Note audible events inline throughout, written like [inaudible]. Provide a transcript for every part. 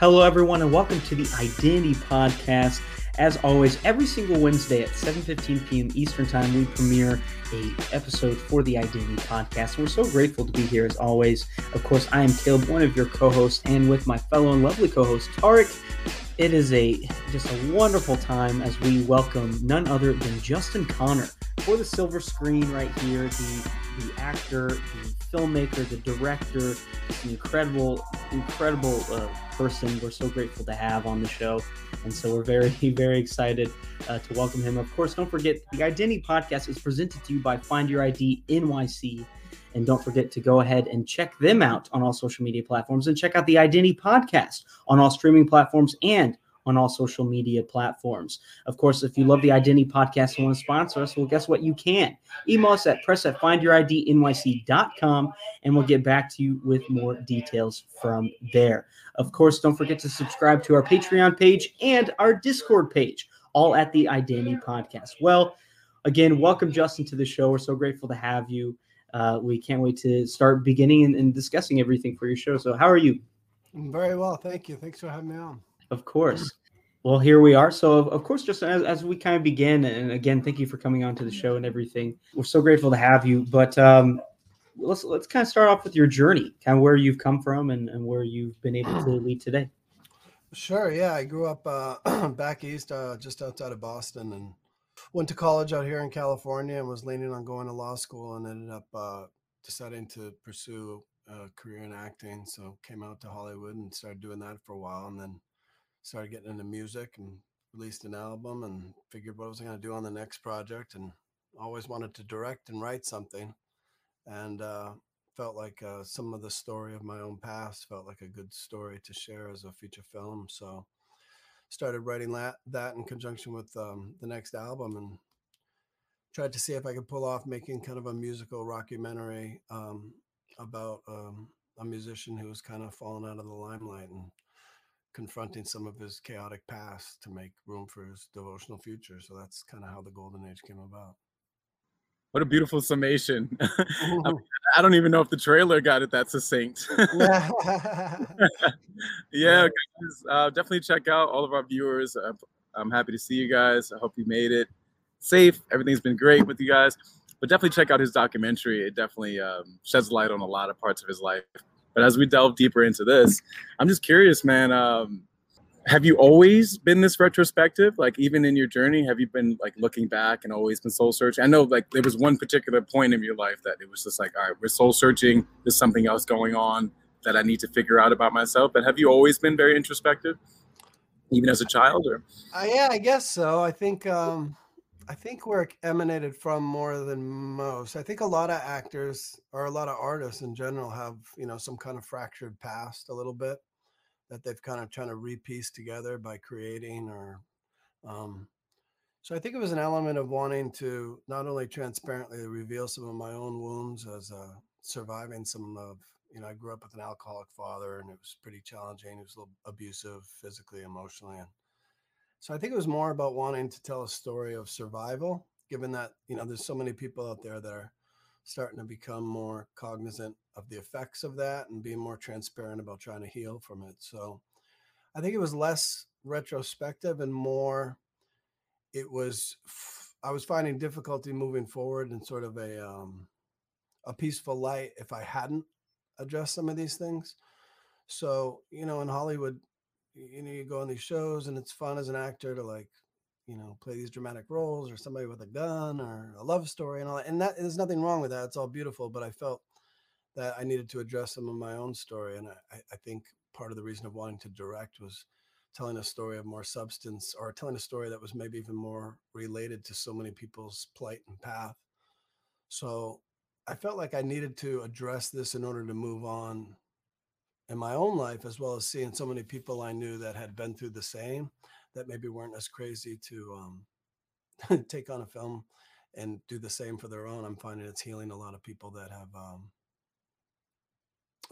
Hello, everyone, and welcome to the Identity Podcast. As always, every single Wednesday at 7:15 p.m. Eastern Time, we premiere a episode for the Identity Podcast. We're so grateful to be here as always. Of course, I am Caleb, one of your co-hosts, and with my fellow and lovely co-host Tarek. It is a just a wonderful time as we welcome none other than Justin Connor for the silver screen right here. The the actor, the filmmaker, the director, an incredible, incredible uh, person. We're so grateful to have on the show, and so we're very, [laughs] very excited uh, to welcome him. Of course, don't forget the Identity Podcast is presented to you by Find Your ID NYC. And don't forget to go ahead and check them out on all social media platforms and check out the Identity Podcast on all streaming platforms and on all social media platforms. Of course, if you love the Identity Podcast and want to sponsor us, well, guess what? You can. Email us at press at findyouridnyc.com and we'll get back to you with more details from there. Of course, don't forget to subscribe to our Patreon page and our Discord page, all at the Identity Podcast. Well, again, welcome, Justin, to the show. We're so grateful to have you. Uh, we can't wait to start beginning and, and discussing everything for your show. So, how are you? Very well. Thank you. Thanks for having me on. Of course. Well, here we are. So, of course, just as, as we kind of begin, and again, thank you for coming on to the show and everything. We're so grateful to have you. But um, let's let's kind of start off with your journey, kind of where you've come from and, and where you've been able to lead today. Sure. Yeah, I grew up uh, [clears throat] back east, uh, just outside of Boston, and went to college out here in California, and was leaning on going to law school, and ended up uh, deciding to pursue a career in acting. So came out to Hollywood and started doing that for a while, and then started getting into music and released an album and figured what was I going to do on the next project and always wanted to direct and write something. And uh, felt like uh, some of the story of my own past felt like a good story to share as a feature film. So started writing that, that in conjunction with um, the next album and tried to see if I could pull off making kind of a musical rockumentary um, about um, a musician who was kind of fallen out of the limelight and confronting some of his chaotic past to make room for his devotional future. So that's kind of how the golden age came about. What a beautiful summation. [laughs] [laughs] I don't even know if the trailer got it that succinct. [laughs] yeah, guys, uh, definitely check out all of our viewers. Uh, I'm happy to see you guys. I hope you made it safe. Everything's been great with you guys. But definitely check out his documentary. It definitely um, sheds light on a lot of parts of his life. But as we delve deeper into this, I'm just curious, man. Um, have you always been this retrospective? Like even in your journey, have you been like looking back and always been soul searching? I know like there was one particular point in your life that it was just like, all right, we're soul searching. There's something else going on that I need to figure out about myself. But have you always been very introspective, even as a child? Or uh, yeah, I guess so. I think um, I think we're emanated from more than most. I think a lot of actors or a lot of artists in general have, you know, some kind of fractured past a little bit that they've kind of trying to repiece together by creating or um so I think it was an element of wanting to not only transparently reveal some of my own wounds as uh, surviving some of, you know, I grew up with an alcoholic father and it was pretty challenging. He was a little abusive physically, emotionally, and so I think it was more about wanting to tell a story of survival, given that, you know, there's so many people out there that are starting to become more cognizant of the effects of that and being more transparent about trying to heal from it. So I think it was less retrospective and more it was I was finding difficulty moving forward in sort of a um a peaceful light if I hadn't addressed some of these things. So, you know, in Hollywood, you know you go on these shows and it's fun as an actor to like you know play these dramatic roles or somebody with a gun or a love story and all that and that there's nothing wrong with that it's all beautiful but i felt that i needed to address some of my own story and i, I think part of the reason of wanting to direct was telling a story of more substance or telling a story that was maybe even more related to so many people's plight and path. So i felt like i needed to address this in order to move on in my own life, as well as seeing so many people I knew that had been through the same, that maybe weren't as crazy to um, [laughs] take on a film and do the same for their own. I'm finding it's healing a lot of people that have um,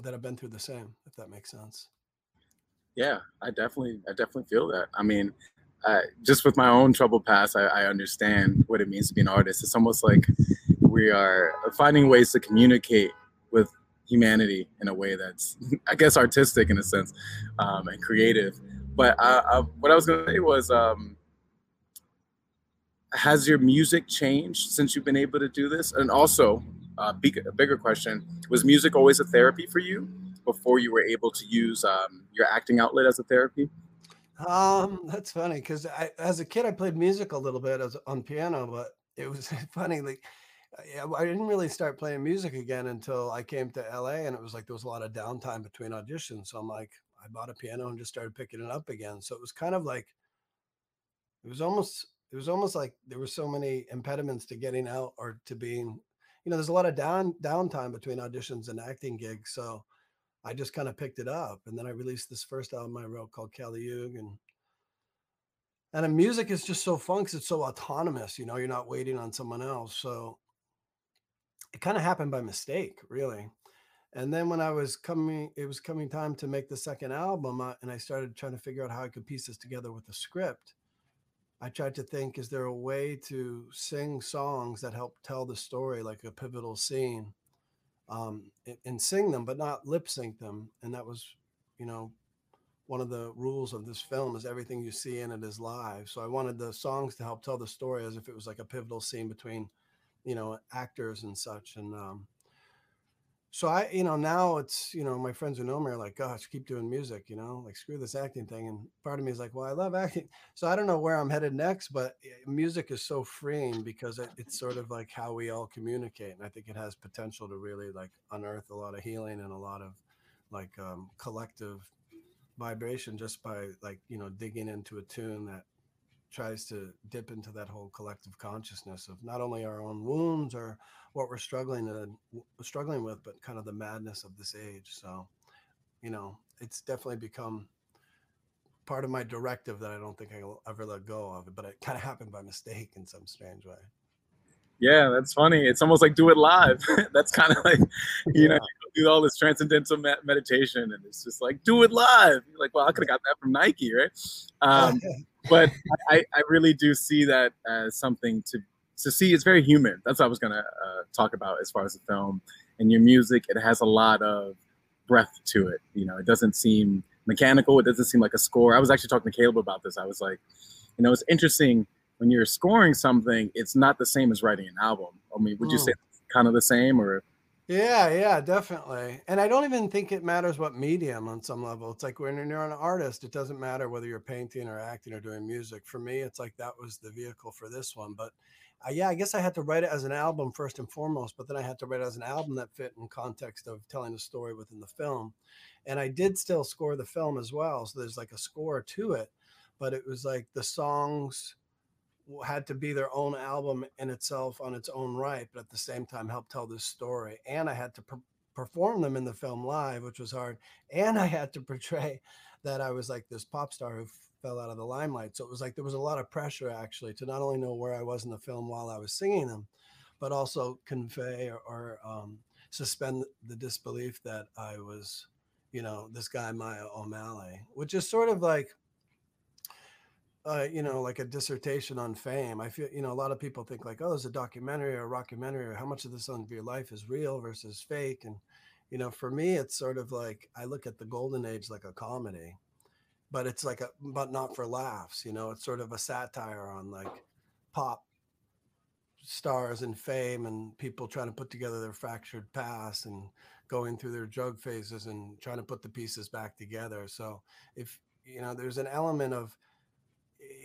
that have been through the same. If that makes sense. Yeah, I definitely, I definitely feel that. I mean, I, just with my own troubled past, I, I understand what it means to be an artist. It's almost like we are finding ways to communicate with humanity in a way that's, [laughs] I guess, artistic in a sense um, and creative. But I, I, what I was going to say was, um, has your music changed since you've been able to do this? And also, uh, a bigger question: Was music always a therapy for you before you were able to use um, your acting outlet as a therapy? Um, that's funny because as a kid, I played music a little bit as on piano, but it was [laughs] funny. Like, I didn't really start playing music again until I came to LA, and it was like there was a lot of downtime between auditions. So I'm like, I bought a piano and just started picking it up again. So it was kind of like, it was almost, it was almost like there were so many impediments to getting out or to being, you know, there's a lot of down downtime between auditions and acting gigs. So I just kind of picked it up, and then I released this first album I wrote called Kali and and the music is just so fun because it's so autonomous. You know, you're not waiting on someone else. So it kind of happened by mistake, really. And then when I was coming, it was coming time to make the second album, uh, and I started trying to figure out how I could piece this together with the script. I tried to think, is there a way to sing songs that help tell the story, like a pivotal scene, um, and sing them, but not lip sync them? And that was, you know, one of the rules of this film is everything you see in it is live. So I wanted the songs to help tell the story as if it was like a pivotal scene between, you know, actors and such. And um, so I, you know, now it's, you know, my friends who know me are like, gosh, keep doing music, you know, like screw this acting thing. And part of me is like, well, I love acting. [laughs] So I don't know where I'm headed next, but eh, music is so freeing because it, it's sort of like how we all communicate. And I think it has potential to really like unearth a lot of healing and a lot of like um, collective vibration just by like you know digging into a tune that tries to dip into that whole collective consciousness of not only our own wounds or what we're struggling struggling with but kind of the madness of this age. So you know it's definitely become part of my directive that i don't think i'll ever let go of it but it kind of happened by mistake in some strange way yeah, that's funny. It's almost like do it live. [laughs] that's kind of like, you yeah. know, you do all this transcendental meditation, and it's just like do it live. You're like, well, I could have got that from Nike, right? Um, [laughs] but I, I really do see that as something to to see. It's very human. That's what I was gonna uh, talk about as far as the film and your music. It has a lot of breath to it. You know, it doesn't seem mechanical. It doesn't seem like a score. I was actually talking to Caleb about this. I was like, you know, it's interesting when you're scoring something, it's not the same as writing an album. I mean, would you say hmm. kind of the same or? Yeah, yeah, definitely. And I don't even think it matters what medium on some level. It's like when you're an artist, it doesn't matter whether you're painting or acting or doing music. For me, it's like that was the vehicle for this one. But uh, yeah, I guess I had to write it as an album first and foremost, but then I had to write it as an album that fit in context of telling a story within the film. And I did still score the film as well. So there's like a score to it, but it was like the songs had to be their own album in itself on its own right, but at the same time help tell this story. And I had to per- perform them in the film live, which was hard. And I had to portray [laughs] that I was like this pop star who fell out of the limelight. So it was like there was a lot of pressure actually to not only know where I was in the film while I was singing them, but also convey or, or um, suspend the disbelief that I was, you know, this guy Maya O'Malley, which is sort of like uh, you know, like a dissertation on fame. I feel, you know, a lot of people think like, oh, there's a documentary or a rockumentary, or how much of this on your life is real versus fake. And, you know, for me, it's sort of like I look at the golden age like a comedy, but it's like a, but not for laughs. You know, it's sort of a satire on like pop stars and fame and people trying to put together their fractured past and going through their drug phases and trying to put the pieces back together. So if, you know, there's an element of,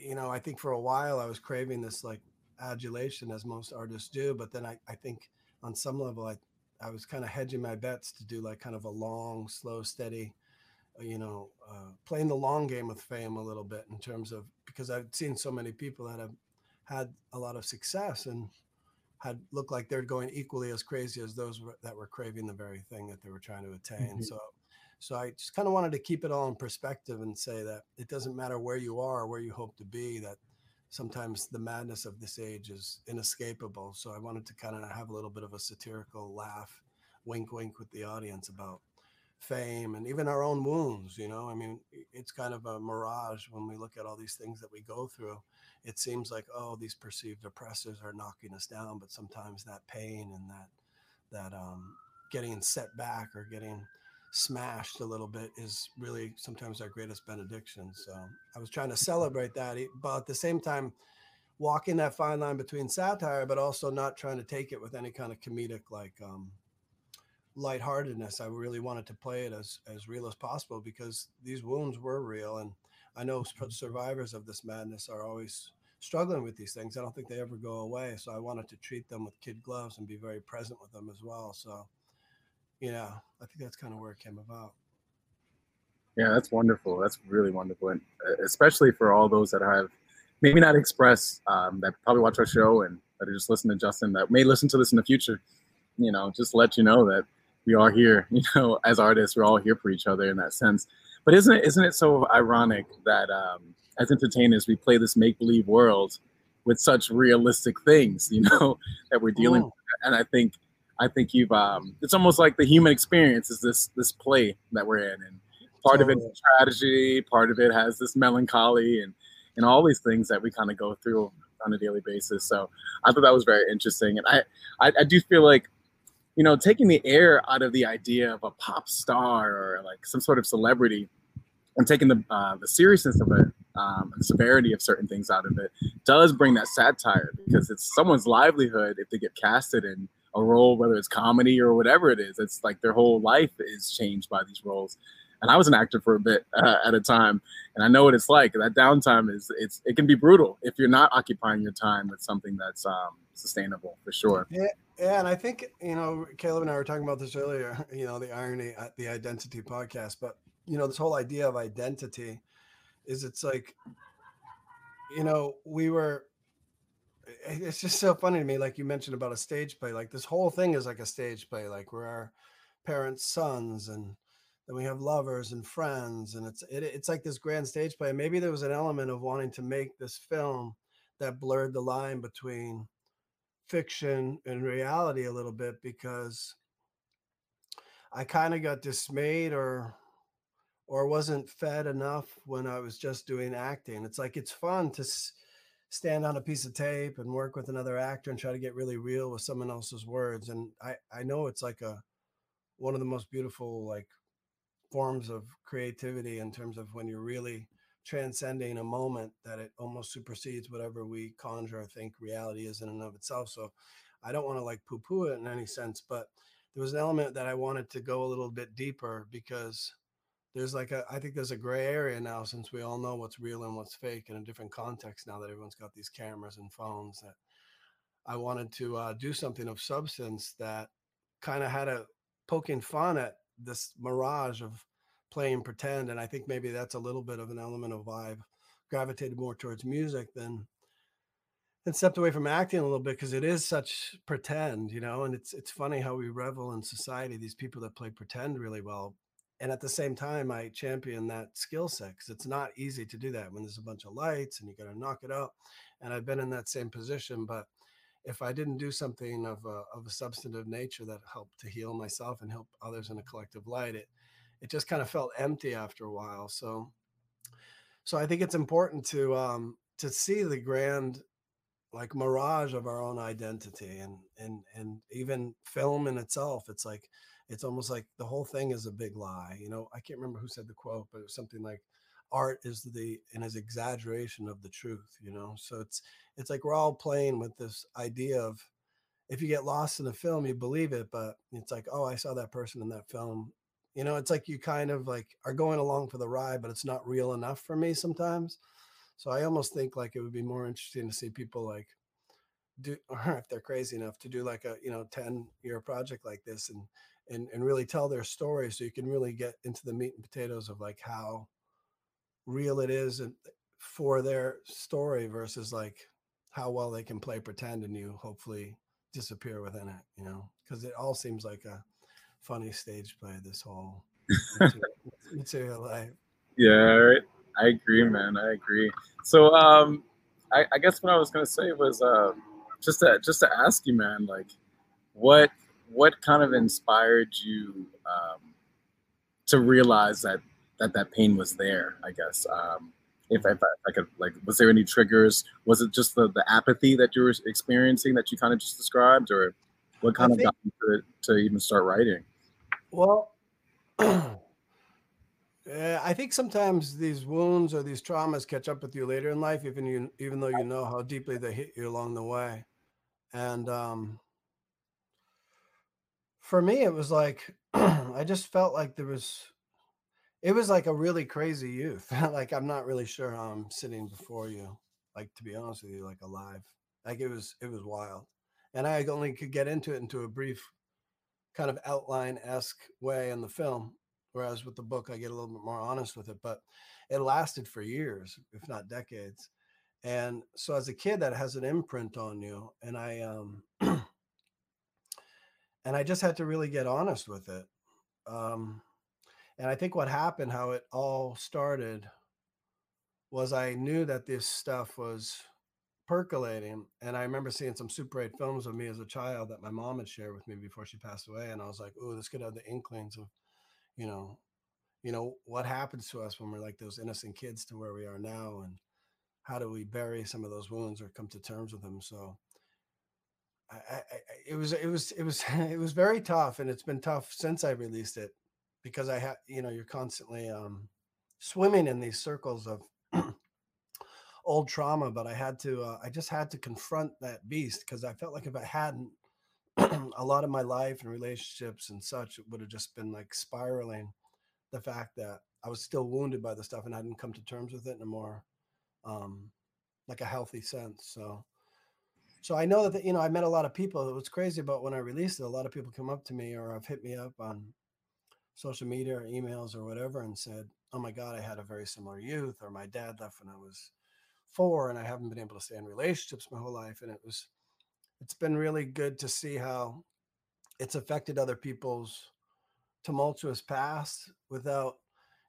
you know, I think for a while I was craving this like adulation as most artists do, but then I, I think on some level I, I was kind of hedging my bets to do like kind of a long, slow, steady, uh, you know, uh, playing the long game with fame a little bit in terms of because I've seen so many people that have had a lot of success and had looked like they're going equally as crazy as those that were craving the very thing that they were trying to attain. Mm-hmm. So so I just kind of wanted to keep it all in perspective and say that it doesn't matter where you are where you hope to be, that sometimes the madness of this age is inescapable. So I wanted to kind of have a little bit of a satirical laugh, wink, wink with the audience about fame and even our own wounds. You know, I mean, it's kind of a mirage when we look at all these things that we go through. It seems like, oh, these perceived oppressors are knocking us down, but sometimes that pain and that, that, um, getting set back or getting smashed a little bit is really sometimes our greatest benediction. So I was trying to celebrate that, but at the same time, walking that fine line between satire, but also not trying to take it with any kind of comedic like um, lightheartedness. I really wanted to play it as as real as possible because these wounds were real, and I know survivors of this madness are always struggling with these things. I don't think they ever go away. So I wanted to treat them with kid gloves and be very present with them as well. So, yeah, I think that's kind of where it came about. Yeah, that's wonderful. That's really wonderful, and uh, especially for all those that have maybe not expressed um, that probably watch our show and that are just listening to Justin that may listen to this in the future. You know, just let you know that we are here. [laughs] You know, as artists, we're all here for each other in that sense. But isn't it isn't it so ironic that um, as entertainers we play this make believe world with such realistic things, [laughs] you know, that we're dealing oh. with. And I think I think you've um it's almost like the human experience is this this play that we're in and part totally. of it is tragedy, part of it has this melancholy and and all these things that we kind of go through on a daily basis. So I thought that was very interesting. And I, I, I do feel like you know, taking the air out of the idea of a pop star or like some sort of celebrity and taking the uh, the seriousness of it, um, the severity of certain things out of it, does bring that satire because it's someone's livelihood if they get casted in a role, whether it's comedy or whatever it is. It's like their whole life is changed by these roles. And I was an actor for a bit [laughs] uh, at a time, and I know what it's like. That downtime is it's it can be brutal if you're not occupying your time with something that's um, sustainable for sure. Yeah, yeah, and I think you know, Caleb and I were talking about this earlier. [laughs] You know, the irony at the identity podcast, but you know, this whole idea of identity is it's like, you know, we were. It's just so funny to me, like you mentioned about a stage play. Like this whole thing is like a stage play. Like we're our parents' sons, and then we have lovers and friends, and it's it, it's like this grand stage play. Maybe there was an element of wanting to make this film that blurred the line between fiction and reality a little bit because I kind of got dismayed or or wasn't fed enough when I was just doing acting. It's like it's fun to s- stand on a piece of tape and work with another actor and try to get really real with someone else's words and I I know it's like a one of the most beautiful like forms of creativity in terms of when you're really transcending a moment that it almost supersedes whatever we conjure or think reality is in and of itself. So I don't want to like poo poo it in any sense, but there was an element that I wanted to go a little bit deeper because there's like a, I think there's a gray area now since we all know what's real and what's fake in a different context now that everyone's got these cameras and phones that I wanted to uh, do something of substance that kind of had a poking fun at this mirage of playing pretend. And I think maybe that's a little bit of an element of vibe. Gravitated more towards music than and stepped away from acting a little bit because it is such pretend, you know. And it's it's funny how we revel in society these people that play pretend really well, and at the same time, I champion that skill set because it's not easy to do that when there's a bunch of lights and you got to knock it out. And I've been in that same position, but if I didn't do something of a, of a substantive nature that helped to heal myself and help others in a collective light, it it just kind of felt empty after a while. So, so I think it's important to um, to see the grand like mirage of our own identity and and and even film in itself it's like it's almost like the whole thing is a big lie you know i can't remember who said the quote but it was something like art is the and is exaggeration of the truth you know so it's it's like we're all playing with this idea of if you get lost in a film you believe it but it's like oh i saw that person in that film you know, it's like you kind of like are going along for the ride, but it's not real enough for me sometimes. So I almost think like it would be more interesting to see people like do or [laughs] if they're crazy enough to do like a you know 10 year project like this and and and really tell their story so you can really get into the meat and potatoes of like how real it is and for their story versus like how well they can play pretend and you hopefully disappear within it you know because it all seems like a funny stage play this whole [laughs] material, life. Yeah, right. I agree, man. I agree. So, um, I, I guess what I was gonna say was uh, just to just to ask you, man, like, what what kind of inspired you um, to realize that that that pain was there? I guess. Um, if, if, I, if I could, like, was there any triggers? Was it just the, the apathy that you were experiencing that you kind of just described, or What kind I of think, got you to, to even start writing? Well, [clears throat] I think sometimes these wounds or these traumas catch up with you later in life, even you, even though you know how deeply they hit you along the way. And um, for me, it was like [clears throat] I just felt like there was. It was like a really crazy youth. [laughs] like I'm not really sure how I'm sitting before you. Like to be honest with you, like alive. Like it was, it was wild, and I only could get into it into a brief, kind of outline esque way in the film Whereas with the book, I get a little bit more honest with it, but it lasted for years, if not decades. And so as a kid, that has an imprint on you. And I, um, [clears throat] and I just had to really get honest with it. Um, and I think what happened, how it all started, was I knew that this stuff was percolating. And I remember seeing some Super 8 films of me as a child that my mom had shared with me before she passed away. And I was like, oh, this could have the inklings of you know, you know, what happens to us when we're like those innocent kids to where we are now and how do we bury some of those wounds or come to terms with them? So It was, it was, it was, [laughs] it was very tough and it's been tough since I released it because I had, you know, you're constantly um, swimming in these circles of [clears throat] old trauma, but I had to, uh, I just had to confront that beast because I felt like if I hadn't, [clears throat] a lot of my life and relationships and such would have just been like spiraling. The fact that I was still wounded by the stuff and I didn't come to terms with it in a more um, like a healthy sense. So, so I know that you know I met a lot of people. It was crazy about when I released it. A lot of people come up to me or have hit me up on social media or emails or whatever and said, "Oh my God, I had a very similar youth," or "My dad left when I was four, and I haven't been able to stay in relationships my whole life." And it was it's been really good to see how it's affected other people's tumultuous past without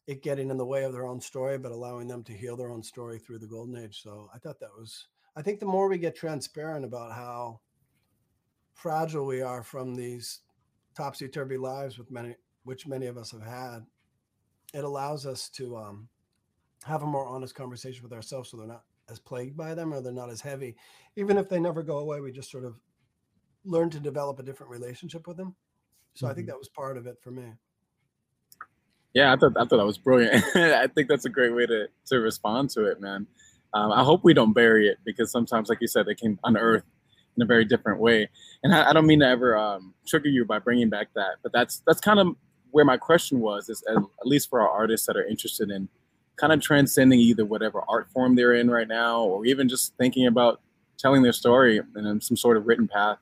it getting in the way of their own story, but allowing them to heal their own story through the golden age. So I thought that was, I think the more we get transparent about how fragile we are from these topsy turvy lives with many, which many of us have had, it allows us to um, have a more honest conversation with ourselves so they're not as plagued by them or they're not as heavy. Even if they never go away, we just sort of learn to develop a different relationship with them. So mm-hmm. I think mm-hmm. that was part of it for me. Yeah, I thought I thought that was brilliant. [laughs] I think that's a great way to to respond to it, man. Um, I hope we don't bury it because sometimes, like you said, it can unearth in a very different way. And I, I don't mean to ever um, trigger you by bringing back that, but that's that's kind of where my question was. Is at, at least for our artists that are interested in kind of transcending either whatever art form they're in right now, or even just thinking about telling their story in some sort of written path.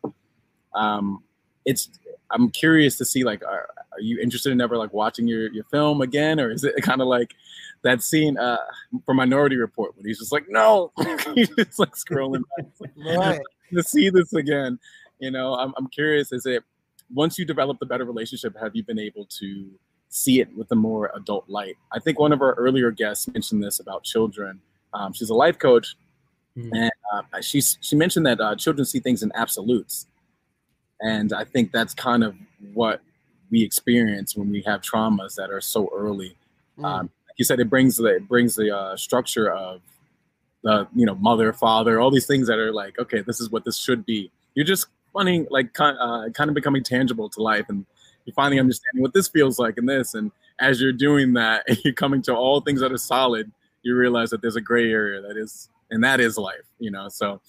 Um, it's I'm curious to see like, are, are you interested in ever like watching your your film again, or is it [laughs] kind of like that scene uh, from Minority Report when he's just like, no, [laughs] he's just like scrolling right. to see this again. You know, I'm I'm curious. Is it once you develop a better relationship, have you been able to see it with a more adult light. I think one of our earlier guests mentioned this about children. Um, she's a life coach, mm-hmm. and uh, she she mentioned that uh, children see things in absolutes, and I think that's kind of what we experience when we have traumas that are so early. Mm. Um, like you said, it brings the it brings the uh, structure of the you know mother, father, all these things that are like, okay, this is what this should be. You're just finding like kind uh, kind of becoming tangible to life and you're finally understanding what this feels like in this. And as you're doing that, [laughs] you're coming to all things that are solid, you realize that there's a gray area that is, and that is life, you know? So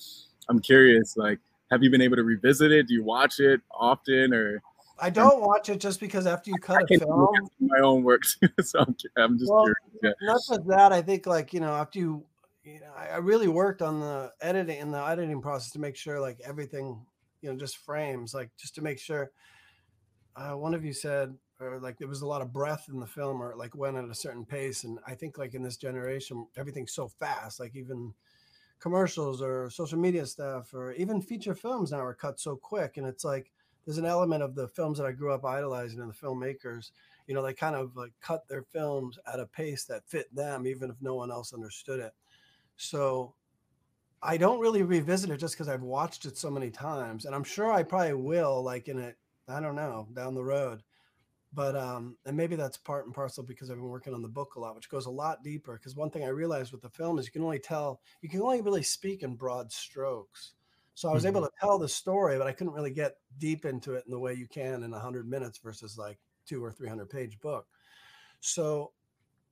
I'm curious, like, have you been able to revisit it? Do you watch it often or? I don't watch it just because after you cut a film, [laughs] my own work, [laughs] so I'm, I'm just well, curious. Yeah. Not just that, I think like you know after you, you know, I, I really worked on the editing and the editing process to make sure like everything, you know, just frames like just to make sure uh, one of you said, or like there was a lot of breath in the film, or like went at a certain pace. And I think like in this generation, everything's so fast. Like even commercials or social media stuff, or even feature films now are cut so quick. And it's like there's an element of the films that I grew up idolizing and the filmmakers. You know, they kind of like cut their films at a pace that fit them, even if no one else understood it. So I don't really revisit it just because I've watched it so many times, and I'm sure I probably will, like in a I don't know, down the road. But um, and maybe that's part and parcel because I've been working on the book a lot, which goes a lot deeper. Because one thing I realized with the film is you can only tell, you can only really speak in broad strokes. So I was able Mhm. to tell the story, but I couldn't really get deep into it in the way you can in 100 minutes versus like two or 300 page book. So,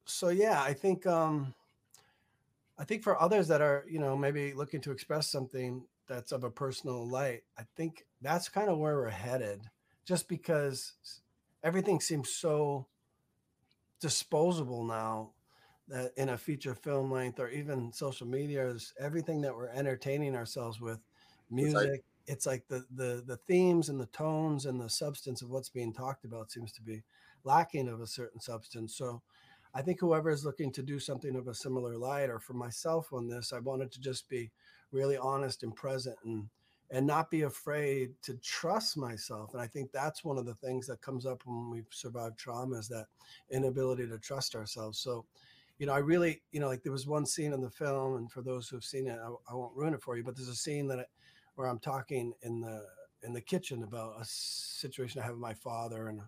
so yeah, I think, um, I think for others that are, you know, maybe looking to express something that's of a personal light, I think that's kind of where we're headed just because everything seems so disposable now that in a feature film length or even social media is everything that we're entertaining ourselves with. Music it's like the the the themes and the tones and the substance of what's being talked about seems to be lacking of a certain substance. So i think whoever is looking to do something of a similar light or for myself on this i wanted to just be really honest and present and and not be afraid to trust myself and i think that's one of the things that comes up when we've survived trauma is that inability to trust ourselves so you know i really you know like there was one scene in the film and for those who've seen it i, I won't ruin it for you but there's a scene that I, where i'm talking in the in the kitchen about a situation i have with my father and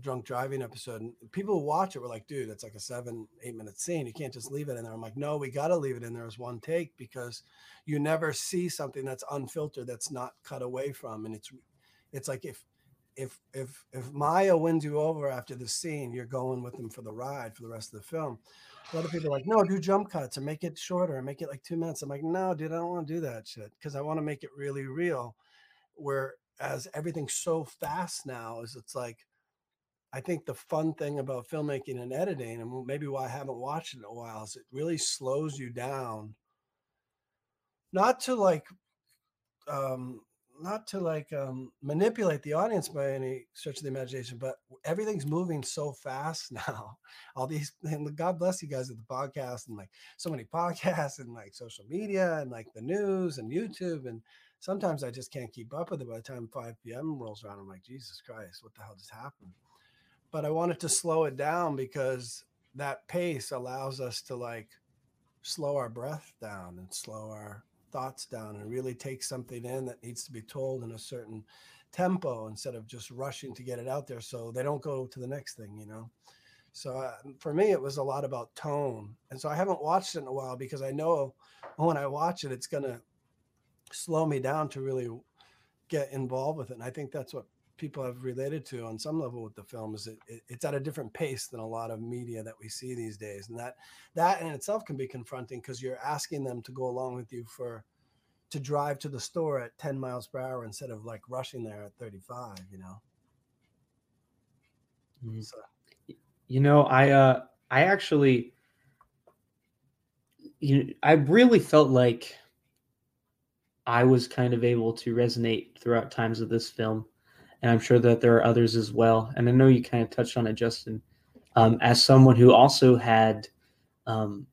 drunk driving episode and people watch it were like dude it's like a seven eight minute scene you can't just leave it in there i'm like no we got to leave it in there as one take because you never see something that's unfiltered that's not cut away from and it's it's like if if if if Maya wins you over after the scene, you're going with them for the ride for the rest of the film. A lot of people are like, no, do jump cuts and make it shorter and make it like two minutes. I'm like, no, dude, I don't want to do that shit because I want to make it really real. Whereas everything's so fast now, is it's like I think the fun thing about filmmaking and editing, and maybe why I haven't watched it in a while, is it really slows you down. Not to like um not to like um manipulate the audience by any stretch of the imagination, but everything's moving so fast [laughs] now. All these and God bless you guys at the podcast and like so many [laughs] podcasts and like social media and like the news and YouTube. And sometimes I just can't keep up with it by the time 5 p.m. rolls around. I'm like, Jesus Christ, what the hell just happened? But I wanted to slow it down because that pace allows us to like slow our breath down and slow our thoughts down and really take something in that needs to be told in a certain tempo instead of just rushing to get it out there so they don't go to the next thing you know? So uh, for me it was a lot about tone and so i haven't watched it in a while because i know when i watch it it's going to slow me down to really get involved with it and i think that's what people have related to on some level with the film is it, it, it's at a different pace than a lot of media that we see these days and that that in itself can be confronting because you're asking them to go along with you for to drive to the store at 10 miles per hour instead of like rushing there at 35 you know Mhm. so, You know, I uh I actually you know, I really felt like I was kind of able to resonate throughout times of this film. And I'm sure that there are others as well. And I know you kind of touched on it, Justin. Um, as someone who also had um,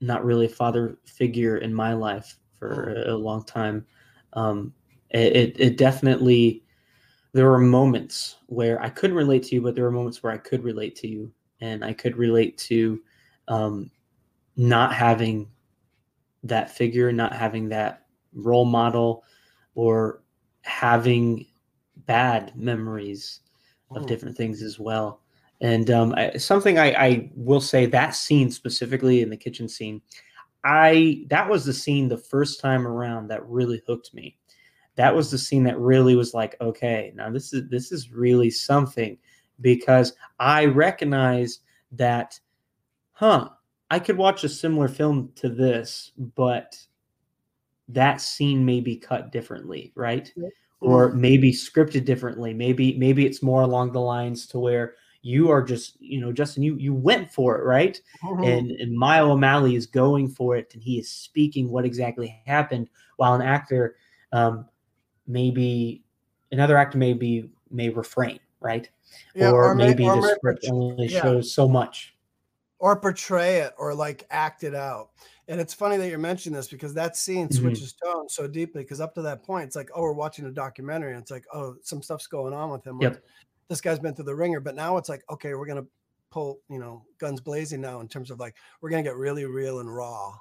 not really a father figure in my life for a, a long time, um, it, it, it definitely there were moments where I couldn't relate to you, but there were moments where I could relate to you, and I could relate to um, not having that figure, not having that role model, or having bad memories of Mm. different things as well. And um, I, something I, I will say that scene specifically in the kitchen scene, I that was the scene the first time around that really hooked me. That was the scene that really was like, okay, now this is this is really something because I recognize that, huh? I could watch a similar film to this, but that scene may be cut differently, right? Or maybe scripted differently. Maybe maybe it's more along the lines to where you are just, you know, Justin, you you went for it, right? Mhm. and, and Mile O'Malley is going for it, and he is speaking what exactly happened, while an actor, um, maybe another actor maybe may refrain, right? Yeah, or, may- maybe or the may script only yeah. shows so much. Or portray it or like act it out. And it's funny that you're mentioning this because that scene Mhm. switches tone so deeply. Because up to that point, it's like, oh, we're watching a documentary, and it's like, oh, some stuff's going on with him. Yep. Like, this guy's been through the ringer, but now it's like, okay, we're gonna pull, you know, guns blazing now in terms of like we're gonna get really real and raw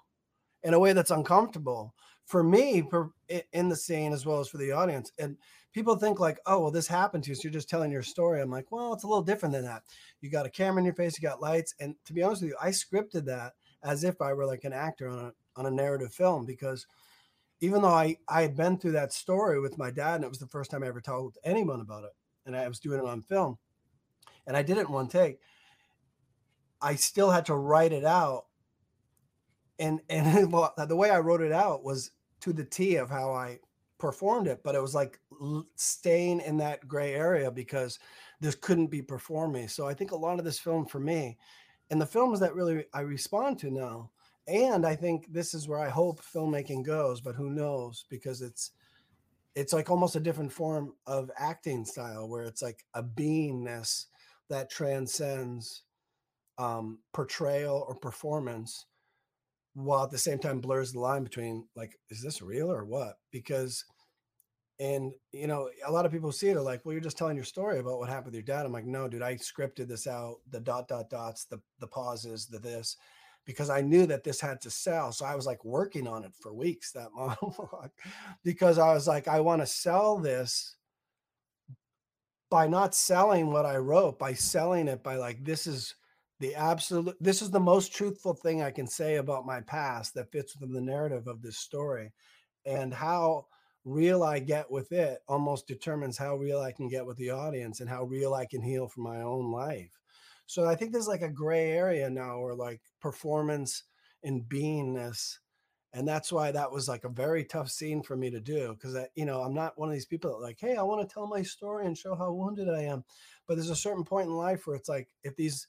in a way that's uncomfortable for me per, in the scene as well as for the audience. And people think like, oh, well, this happened to you, so you're just telling your story. I'm like, well, it's a little different than that. You got a camera in your face, you got lights, and to be honest with you, I scripted that as if I were like an actor on a on a narrative film because even though I I had been through that story with my dad, and it was the first time I ever told anyone about it, and I was doing it on film, and I did it in one take. I still had to write it out, and and [laughs] well, the way I wrote it out was to the T of how I performed it, but it was like staying in that gray area because this couldn't be performing. So I think a lot of this film for me, and the films that really I respond to now, and I think this is where I hope filmmaking goes, but who knows because it's it's like almost a different form of acting style where it's like a beingness that transcends um, portrayal or performance while at the same time blurs the line between like is this real or what? Because and you know a lot of people see it are like well you're just telling your story about what happened with your dad. I'm like no dude i scripted this out the dot dot dots the the pauses the this because i knew that this had to sell so i was like working on it for weeks that [laughs] monologue because i was like i want to sell this by not selling what i wrote by selling it by like this is the absolute this is the most truthful thing i can say about my past that fits within the narrative of this story and how real i get with it almost determines how real i can get with the audience and how real i can heal from my own life. So i think there's like a gray area now where like performance and beingness and that's why that was like a very tough scene for me to do because I, you know i'm not one of these people that like hey i want to tell my story and show how wounded i am but there's a certain point in life where it's like if these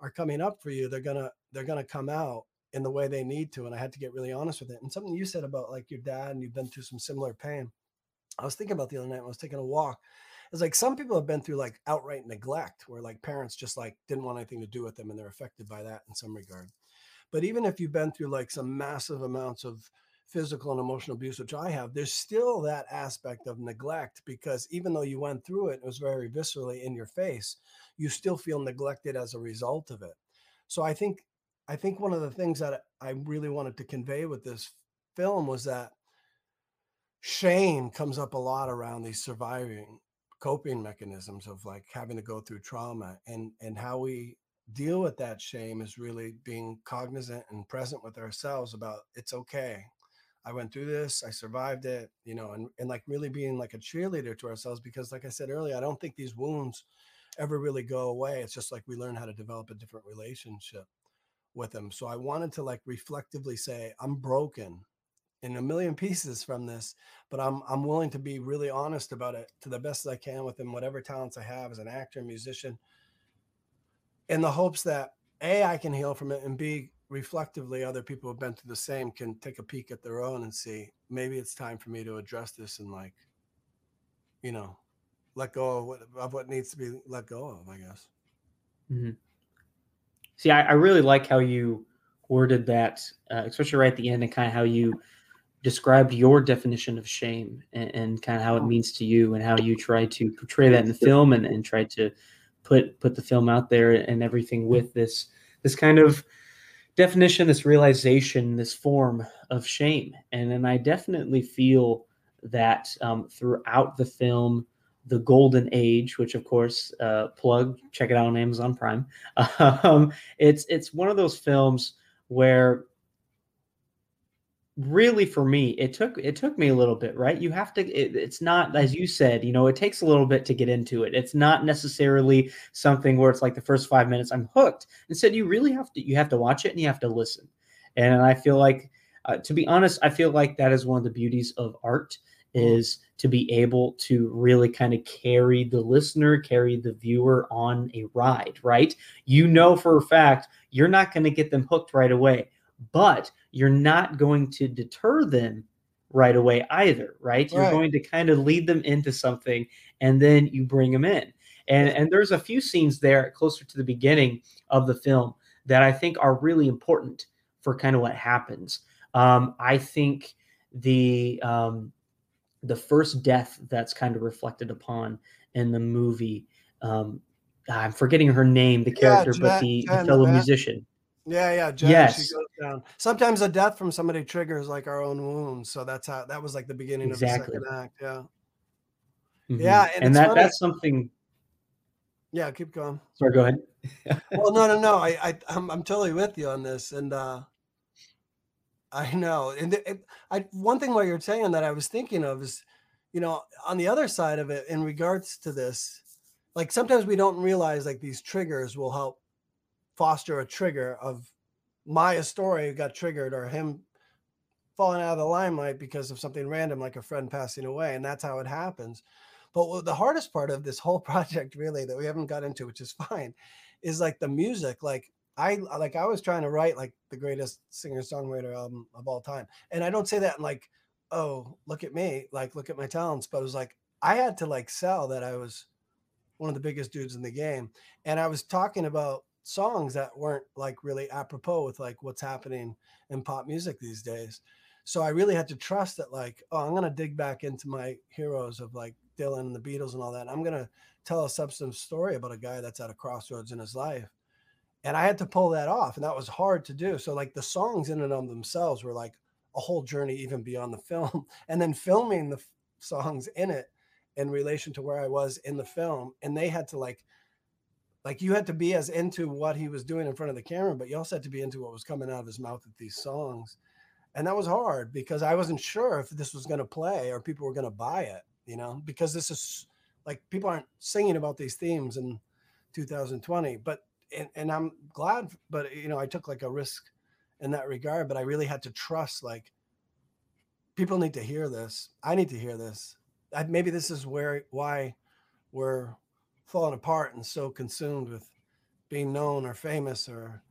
are coming up for you, they're gonna they're gonna come out in the way they need to. And I had to get really honest with it. And something you said about like your dad and you've been through some similar pain. I was thinking about the other night when I was taking a walk. It's like some people have been through like outright neglect where like parents just like didn't want anything to do with them and they're affected by that in some regard. But even if you've been through like some massive amounts of physical and emotional abuse, which I have, there's still that aspect of neglect because even though you went through it, it was very viscerally in your face, you still feel neglected as a result of it. So I think I think one of the things that I really wanted to convey with this film was that shame comes up a lot around these surviving coping mechanisms of like having to go through trauma and and how we deal with that shame is really being cognizant and present with ourselves about it's okay I went through this, I survived it, you know, and, and like really being like a cheerleader to ourselves because, like I said earlier, I don't think these wounds ever really go away. It's just like we learn how to develop a different relationship with them. So I wanted to like reflectively say, I'm broken in a million [laughs] pieces from this, but I'm I'm willing to be really honest about it to the best I can within whatever talents I have as an actor, musician, in the hopes that A, I can heal from it and B, reflectively other people who've been through the same can take a peek at their own and see maybe it's time for me to address this and like you know let go of what, of what needs to be let go of i guess mm-hmm. see I, I, really like how you worded that uh, especially right at the end and kind of how you described your definition of shame and, and kind of how it oh. means to you and how you try to portray that in the film and, and try to put put the film out there and everything with this this kind of definition, this realization, this form of shame. And then I definitely feel that um, throughout the film, the golden age, which of course, uh, plug, check it out on Amazon Prime. [laughs] Um, it's it's one of those films where really for me it took it took me a little bit right? You have to it, it's not as you said you know it takes a little bit to get into it. It's not necessarily something where it's like the first five minutes i'm hooked. Instead you really have to you have to watch it and you have to listen. And i feel like uh, to be honest i feel like that is one of the beauties of art mm-hmm. is to be able to really kind of carry the listener carry the viewer on a ride right? You know for a fact you're not going to get them hooked right away but you're not going to deter them right away either, right? You're going to kind of lead them into something and then you bring them in. And and there's a few scenes there closer to the beginning of the film that I think are really important for kind of what happens. Um, I think the um, the first death that's kind of reflected upon in the movie. Um, I'm forgetting her name, the character, yeah, but the, the fellow musician. Yeah, yeah. Jen, yes. Sometimes a death from somebody triggers like our own wounds. So that's how that was like the beginning exactly. of the second act. Yeah. Mm-hmm. Yeah. And, and that funny. that's something. Yeah, keep going. Sorry, go ahead. well, no, no, no. I, I I'm, I'm totally with you on this. And uh I know. And it, I one thing while you're saying that I was thinking of is, you know, on the other side of it, in regards to this, like sometimes we don't realize like these triggers will help foster a trigger of my story got triggered or him falling out of the limelight because of something random like a friend passing away and that's how it happens. But the hardest part of this [laughs] whole project really that we haven't got into which is fine is like the music. Like i like i was trying to write like the greatest singer songwriter album of all time. And i don't say that like oh look at me like look at my talents but it was like i had to like sell that i was one of the biggest dudes in the game. And i was talking about songs that weren't like really apropos with like what's happening in pop music these days. So I really had to trust that like, oh, I'm gonna dig back into my heroes of like Dylan and the Beatles and all that. I'm gonna tell a substantive story about a guy that's at a crossroads in his life. And I had to pull that off, and that was hard to do. So like the songs in and of themselves were like a whole journey even beyond the [laughs] film. And then filming the f- songs in it in relation to where I was in the film. And they had to like like you had to be as into what he was doing in front of the camera, but you also had to be into what was coming out of his mouth with these songs. And that was hard because I wasn't sure if this was going to play or people were going to buy it, you know, because this is like people aren't singing about these themes in 2020. But, and, and I'm glad, but, you know, I took like a risk in that regard, but I really had to trust like people need to hear this. I need to hear this. I, maybe this is where, why we're falling apart and so consumed with being known or famous or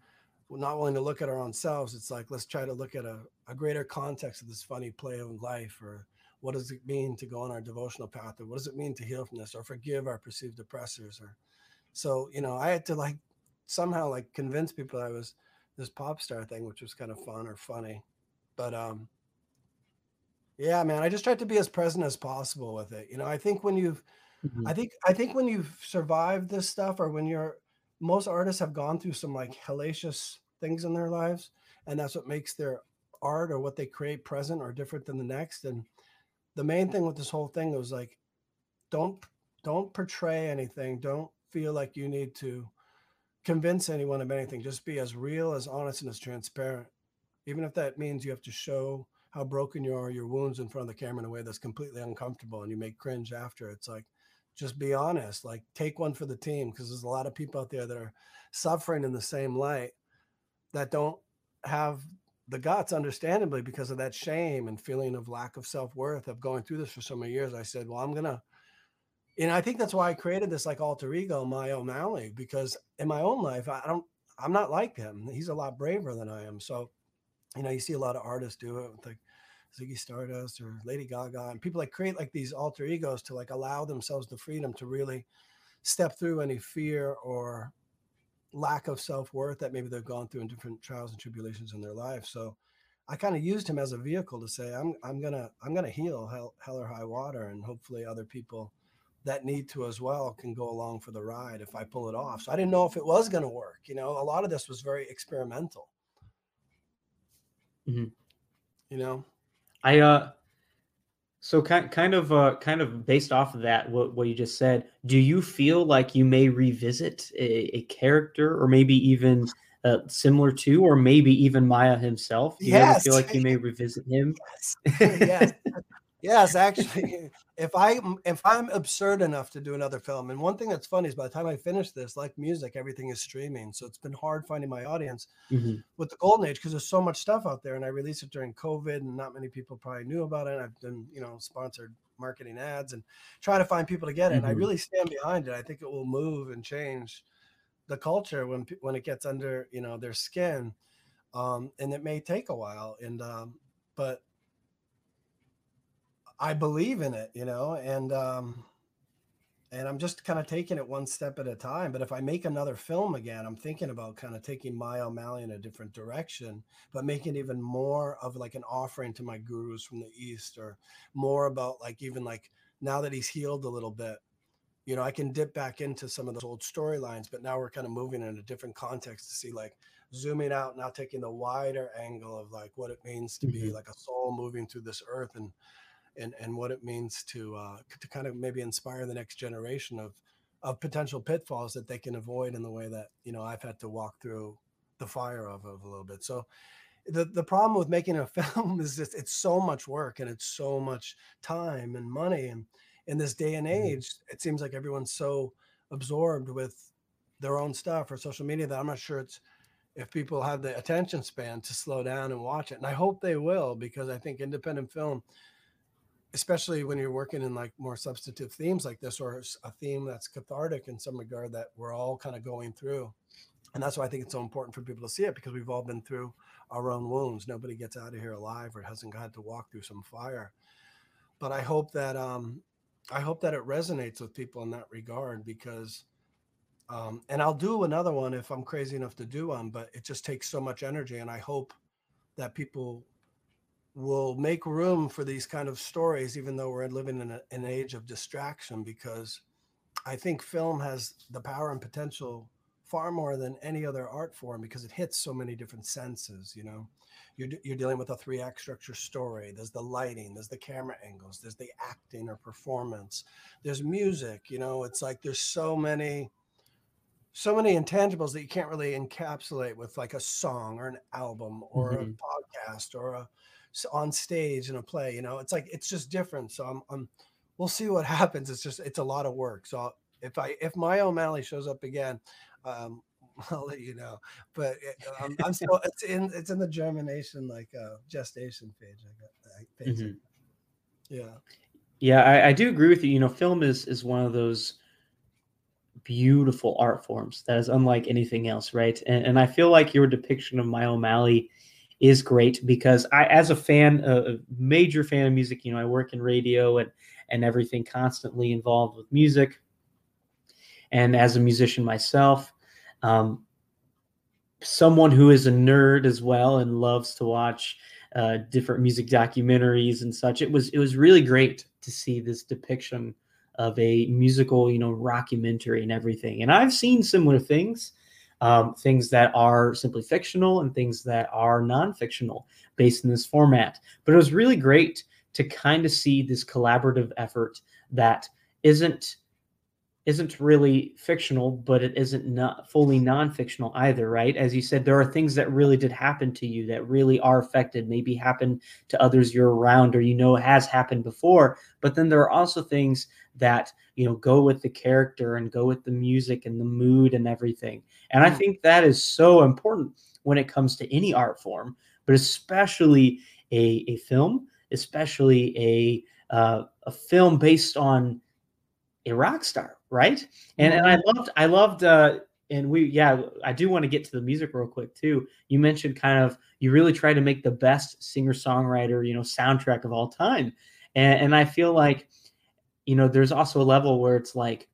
not willing to look at our own selves. It's like, let's try to look at a, a greater context of this funny play of life or what does it mean to go on our devotional path or what does it mean to heal from this or forgive our perceived oppressors or so you know i had to like somehow like convince people i was this pop star thing which was kind of fun or funny but um yeah man i just tried to be as present as possible with it you know i think when you've Mm-hmm. I think I think when you've survived this stuff, or when you're most artists have gone through some like hellacious things in their lives, and that's what makes their art or what they create present or different than the next. And the main thing with this whole thing was like, don't don't portray anything. Don't feel like you need to convince anyone of anything. Just be as real, as honest, and as transparent. Even if that means you have to show how broken you are, your wounds in front of the camera in a way that's completely uncomfortable and you make cringe after. It's like just be honest like take one for the team because there's a lot of people out there that are suffering in the same light that don't have the guts understandably because of that shame and feeling of lack of self-worth of going through this for so many years. I said well i'm gonna and i think that's why i created this like alter ego Maya O'Malley because in my own life i don't i'm not like him. He's a lot braver than i am. So you know you see a lot of artists do it with like Ziggy Stardust or Lady Gaga, and people like create like these alter egos to like allow themselves the freedom to really step through any fear or lack of self worth that maybe they've gone through in different trials and tribulations in their life. So I kind of used him as a vehicle to say, I'm I'm gonna I'm gonna heal hell, hell or high water, and hopefully other people that need to as well can go along for the ride if I pull it off. So I didn't know if it was going to work. You know, a lot of this was very experimental. Mm-hmm. You know, I uh so kind kind of uh kind of based off of that what what you just said, do you feel like you may revisit a, a character or maybe even uh, similar to or maybe even Maya himself? Do you yes. feel like you may revisit him? [laughs] Yes. yes. Yes, actually, [laughs] if I if I'm absurd enough to do another film, and one thing that's funny is by the time I finish this, like music, everything is streaming, so it's been hard finding my audience mm-hmm. with the golden age because there's so much stuff out there, and I released it during COVID, and not many people probably knew about it. I've done you know sponsored marketing ads and try to find people to get it. Mm-hmm. And I mm-hmm. really stand behind it. I think it will move and change the culture when when it gets under you know their skin, um, and it may take a while. And um, but I believe in it, you know, and um, and I'm just kind of taking it one step at a time. But if I make another film again, I'm thinking about kind of taking Maya O'Malley in a different direction, but making even more of like an offering to my gurus from the East, or more about like even like now that he's healed a little bit, you know, I can dip back into some of those old storylines, but now we're kind of moving in a different context to see like zooming out now taking the wider angle of like what it means to mm-hmm. be like a soul moving through this earth and and and what it means to uh, to kind of maybe inspire the next generation of of potential pitfalls that they can avoid in the way that you know I've had to walk through the fire of, of a little bit. So the the problem with making a [laughs] film is just it's so much work and it's so much time and money and in this day and Mhm. age it seems like everyone's so absorbed with their own stuff or social media that i'm not sure it's if people have the attention span to slow down and watch it and i hope they will because i think independent film especially when you're working in like more substantive themes like this or a theme that's cathartic in some regard that we're all kind of going through. And that's why i think it's so important for people to see it because we've all been through our own wounds. Nobody gets out of here alive or hasn't had to walk through some fire. But i hope that um i hope that it resonates with people in that regard because um and i'll do another one if i'm crazy enough to do one but it just takes so much energy and i hope that people will make room for these kind of stories even though we're living in a, an age of distraction because i think film has the power and potential far more than any other art form because it hits so many different senses you know? You're, you're dealing with a three act structure story. There's the lighting there's the camera angles there's the acting or performance there's music you know? It's like there's so many so many intangibles that you can't really encapsulate with like a song or an album or Mhm. a podcast or a on stage in a play you know it's like it's just different so i'm, I'm we'll see what [laughs] happens it's just it's a lot of work so if i if Maya O'Malley shows up again um [laughs] i'll let you know but it, um, i'm [laughs] still it's in it's in the germination like uh gestation phase. i got Mhm. yeah Yeah, I, I do agree with you. You know, film is is one of those beautiful art forms that is unlike anything else, right? And, and I feel like your depiction of Maya O'Malley is great because I, as a fan, a, major fan of music, you know, I work in radio and and everything, constantly involved with music. And as a musician myself, um, someone who is a nerd as well and loves to watch uh, different music documentaries and such. It was it was really great to see this depiction of a musical, you know, rockumentary and everything. And I've seen similar things, um, things that are simply fictional and things that are non-fictional based in this format. But it was really great to kind of see this collaborative effort that isn't isn't really fictional, but it isn't not fully non-fictional either, right? As you said, there are things that really did happen to you that really are affected, maybe happen to others you're around or you know has happened before. But then there are also things that you know go with the character and go with the music and the mood and everything. And I think that is so important when it comes to any art form, but especially a, a film, especially a uh, a film based on a rock star, right? And and I loved I loved uh and we yeah, I do want to get to the music real quick too. You mentioned kind of you really try to make the best singer-songwriter, you know, soundtrack of all time. And and I feel like you know, there's also a level where it's like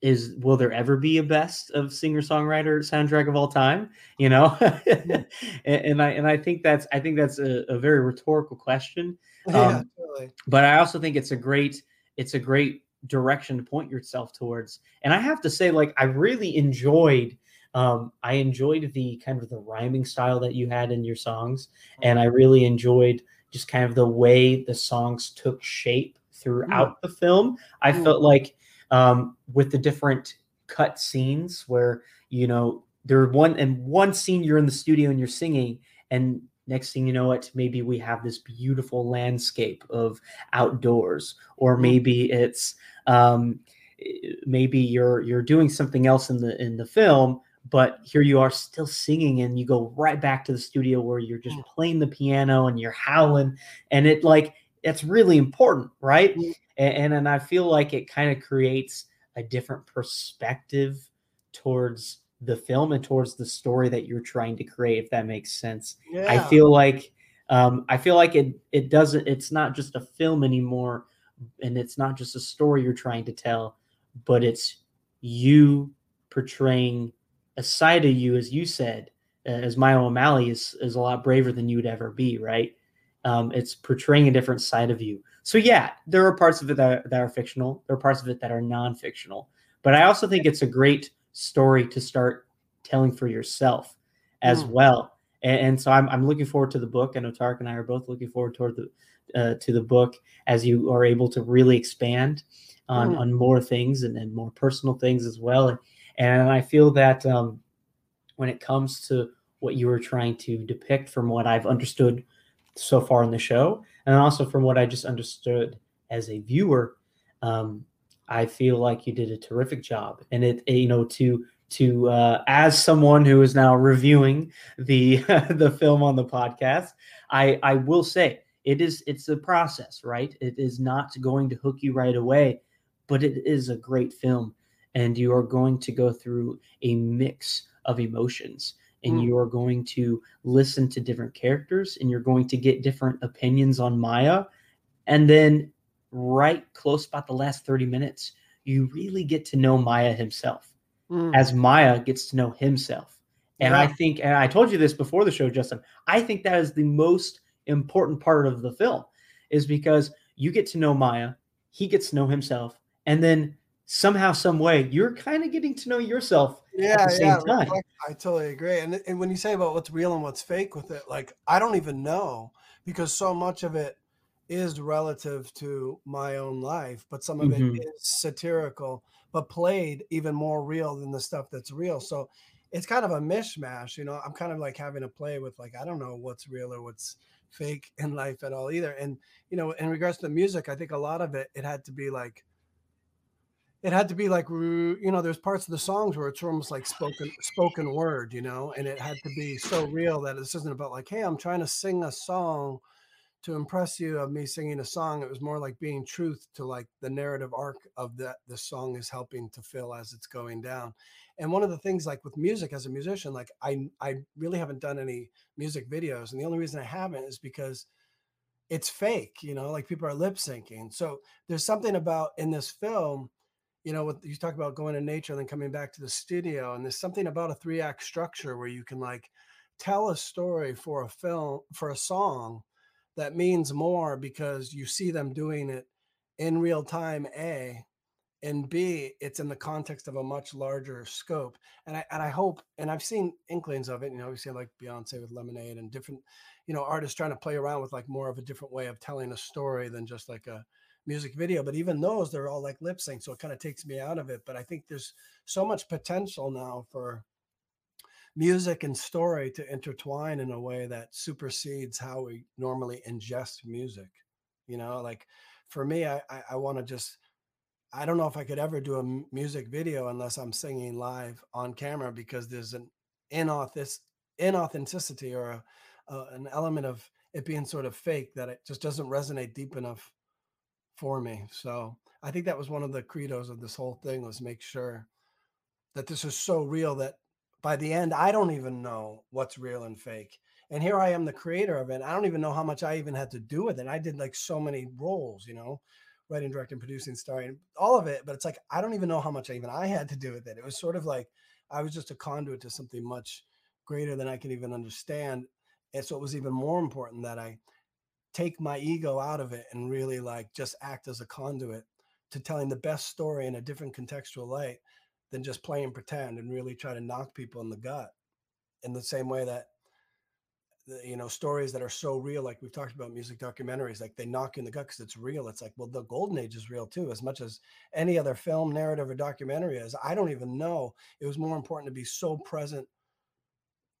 is will there ever be a best of singer-songwriter soundtrack of all time, you know? [laughs] and, and I and I think that's I think that's a, a very rhetorical question [laughs] yeah Um, totally but I also think it's a great it's a great direction to point yourself towards. And I have to say, like, I really enjoyed um, I enjoyed the kind of the rhyming style that you had in your songs, and I really enjoyed just kind of the way the songs took shape throughout the film. I Mm. felt like um, with the different cut scenes where you know there one and one scene you're in the studio and you're singing, and next thing you know it maybe we have this beautiful landscape of outdoors or Mm. maybe it's um maybe you're you're doing something else in the in the film but here you are still singing and you go right back to the studio where you're just Mm. playing the piano and you're howling and it like it's really important right Mm. and and, and i feel like it kind of creates a different perspective towards the film and towards the story that you're trying to create if that makes sense yeah I feel like um, I feel like it it doesn't it's not just a film anymore and it's not just a story you're trying to tell, but it's you portraying a side of you, as you said, uh, as Maya O'Malley is is a lot braver than you would ever be, right? Um, it's portraying a different side of you. So yeah, there are parts of it that are, that are fictional. There are parts of it that are non-fictional. But I also think it's a great story to start telling for yourself as Mm. well. And, and so I'm, I'm looking forward to the book. I know and I are both looking forward toward the uh, to the book as you are able to really expand on Mm. on more things and, and more personal things as well. And, and I feel that um, when it comes to what you were trying to depict from what I've understood so far in the show, and also from what I just understood as a viewer. Um, I feel like you did a terrific job, and it you know to to uh, as someone who is now reviewing the [laughs] the film on the podcast, I I will say it is it's a process, right? It is not going to hook you right away, but it is a great film, and you are going to go through a mix of emotions and mm. you are going to listen to different characters and you're going to get different opinions on Maya. And then, right close about the last 30 minutes, you really get to know Maya himself mm. as Maya gets to know himself. And yeah. I think, and I told you this before the show, Justin, I think that is the most important part of the film is because you get to know Maya, he gets to know himself, and then somehow, some way, you're kind of getting to know yourself yeah, yeah, I totally agree. And and when you say about what's real and what's fake with it, like I don't even know because so much of it is relative to my own life, but some of mm-hmm. it is satirical, but played even more real than the stuff that's real. So it's kind of a mishmash, you know. I'm kind of like having to play with like I don't know what's real or what's fake in life at all either. And you know, in regards to the music, I think a lot of it it had to be like it had to be like you know there's parts of the songs where it's almost like spoken spoken word you know and it had to be so real that this isn't about like hey i'm trying to sing a song to impress you of me singing a song. It was more like being truth to like the narrative arc of that the song is helping to fill as it's going down. And one of the things like with music as a musician like i i really haven't done any music videos and the only reason i haven't is because it's fake you know like people are lip syncing. So there's something about in this film you know, you talk about going to nature and then coming back to the studio, and there's something about a three act structure where you can like tell a story for a film for a song that means more because you see them doing it in real time. A and B, it's in the context of a much larger scope. And I and I hope, and I've seen inklings of it. You know, we see like Beyonce with Lemonade and different, you know, artists trying to play around with like more of a different way of telling a story than just like a music video. But even those, they're all like lip sync. So it kind of takes me out of it. But I think there's so much potential now for music and story to intertwine in a way that supersedes how we normally ingest music. You know, like for me, I, I, I want to just, I don't know if I could ever do a music video unless I'm singing live on camera because there's an inauthentic, inauthenticity or a, uh, an element of it being sort of fake that it just doesn't resonate deep enough for me. So I think that was one of the credos of this whole thing was make sure that this is so real that by the end I don't even know what's real and fake. And here I am, the creator of it. I don't even know how much I even had to do with it. I did like so many roles, you know, writing, directing, producing, starring, all of it. But it's like I don't even know how much even I had to do with it. It was sort of like I was just a conduit to something much greater than I can even understand. And so it was even more important that I take my ego out of it and really like just act as a conduit to telling the best story in a different contextual light than just playing pretend and really try to knock people in the gut in the same way that you know stories that are so real like we've talked about music documentaries like they knock you in the gut because it's real. It's like well the golden age is real too as much as any other film narrative or documentary is. I don't even know. It was more important to be so present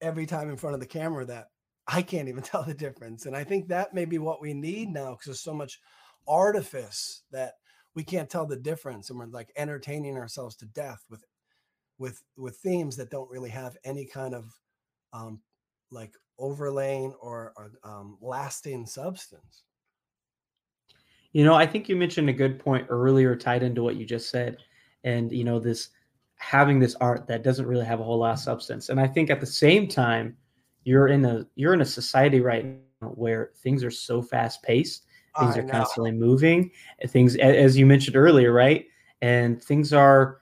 every time in front of the camera that I can't even [laughs] tell the difference. And I think that may be what we need now because there's so much artifice that we can't tell the difference and we're like entertaining ourselves to death with with with themes that don't really have any kind of um like overlaying or, or um, lasting substance you know i think you mentioned a good point earlier tied into what you just said and you know this having this art that doesn't really have a whole lot of substance and i think at the same time you're in a you're in a society right now where things are so fast paced things I are know. constantly moving things as you mentioned earlier right and things are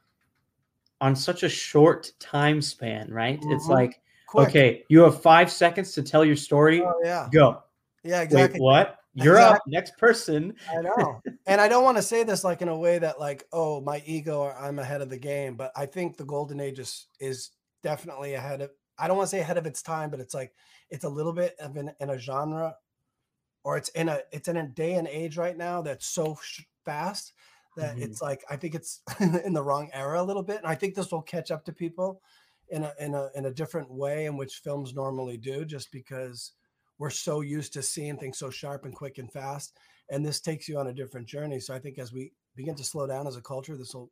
on such a short time span right mm-hmm. it's like Quick. okay you have five seconds to tell your story oh, yeah go yeah exactly Wait, what you're exactly. up next person i know and i don't want to say this like in a way that like oh my ego or i'm ahead of the game but i think the golden age is is definitely ahead of I don't want to say ahead of its time, but it's like it's a little bit of in, in a genre, or it's in a it's in a day and age right now that's so sh- fast that mm-hmm. it's like I think it's [laughs] in the wrong era a little bit, and I think this will catch up to people. in a in a in a different way in which films normally do, just because we're so used to seeing things so sharp and quick and fast. And this takes you on a different journey. So I think as we begin to slow down as a culture, this will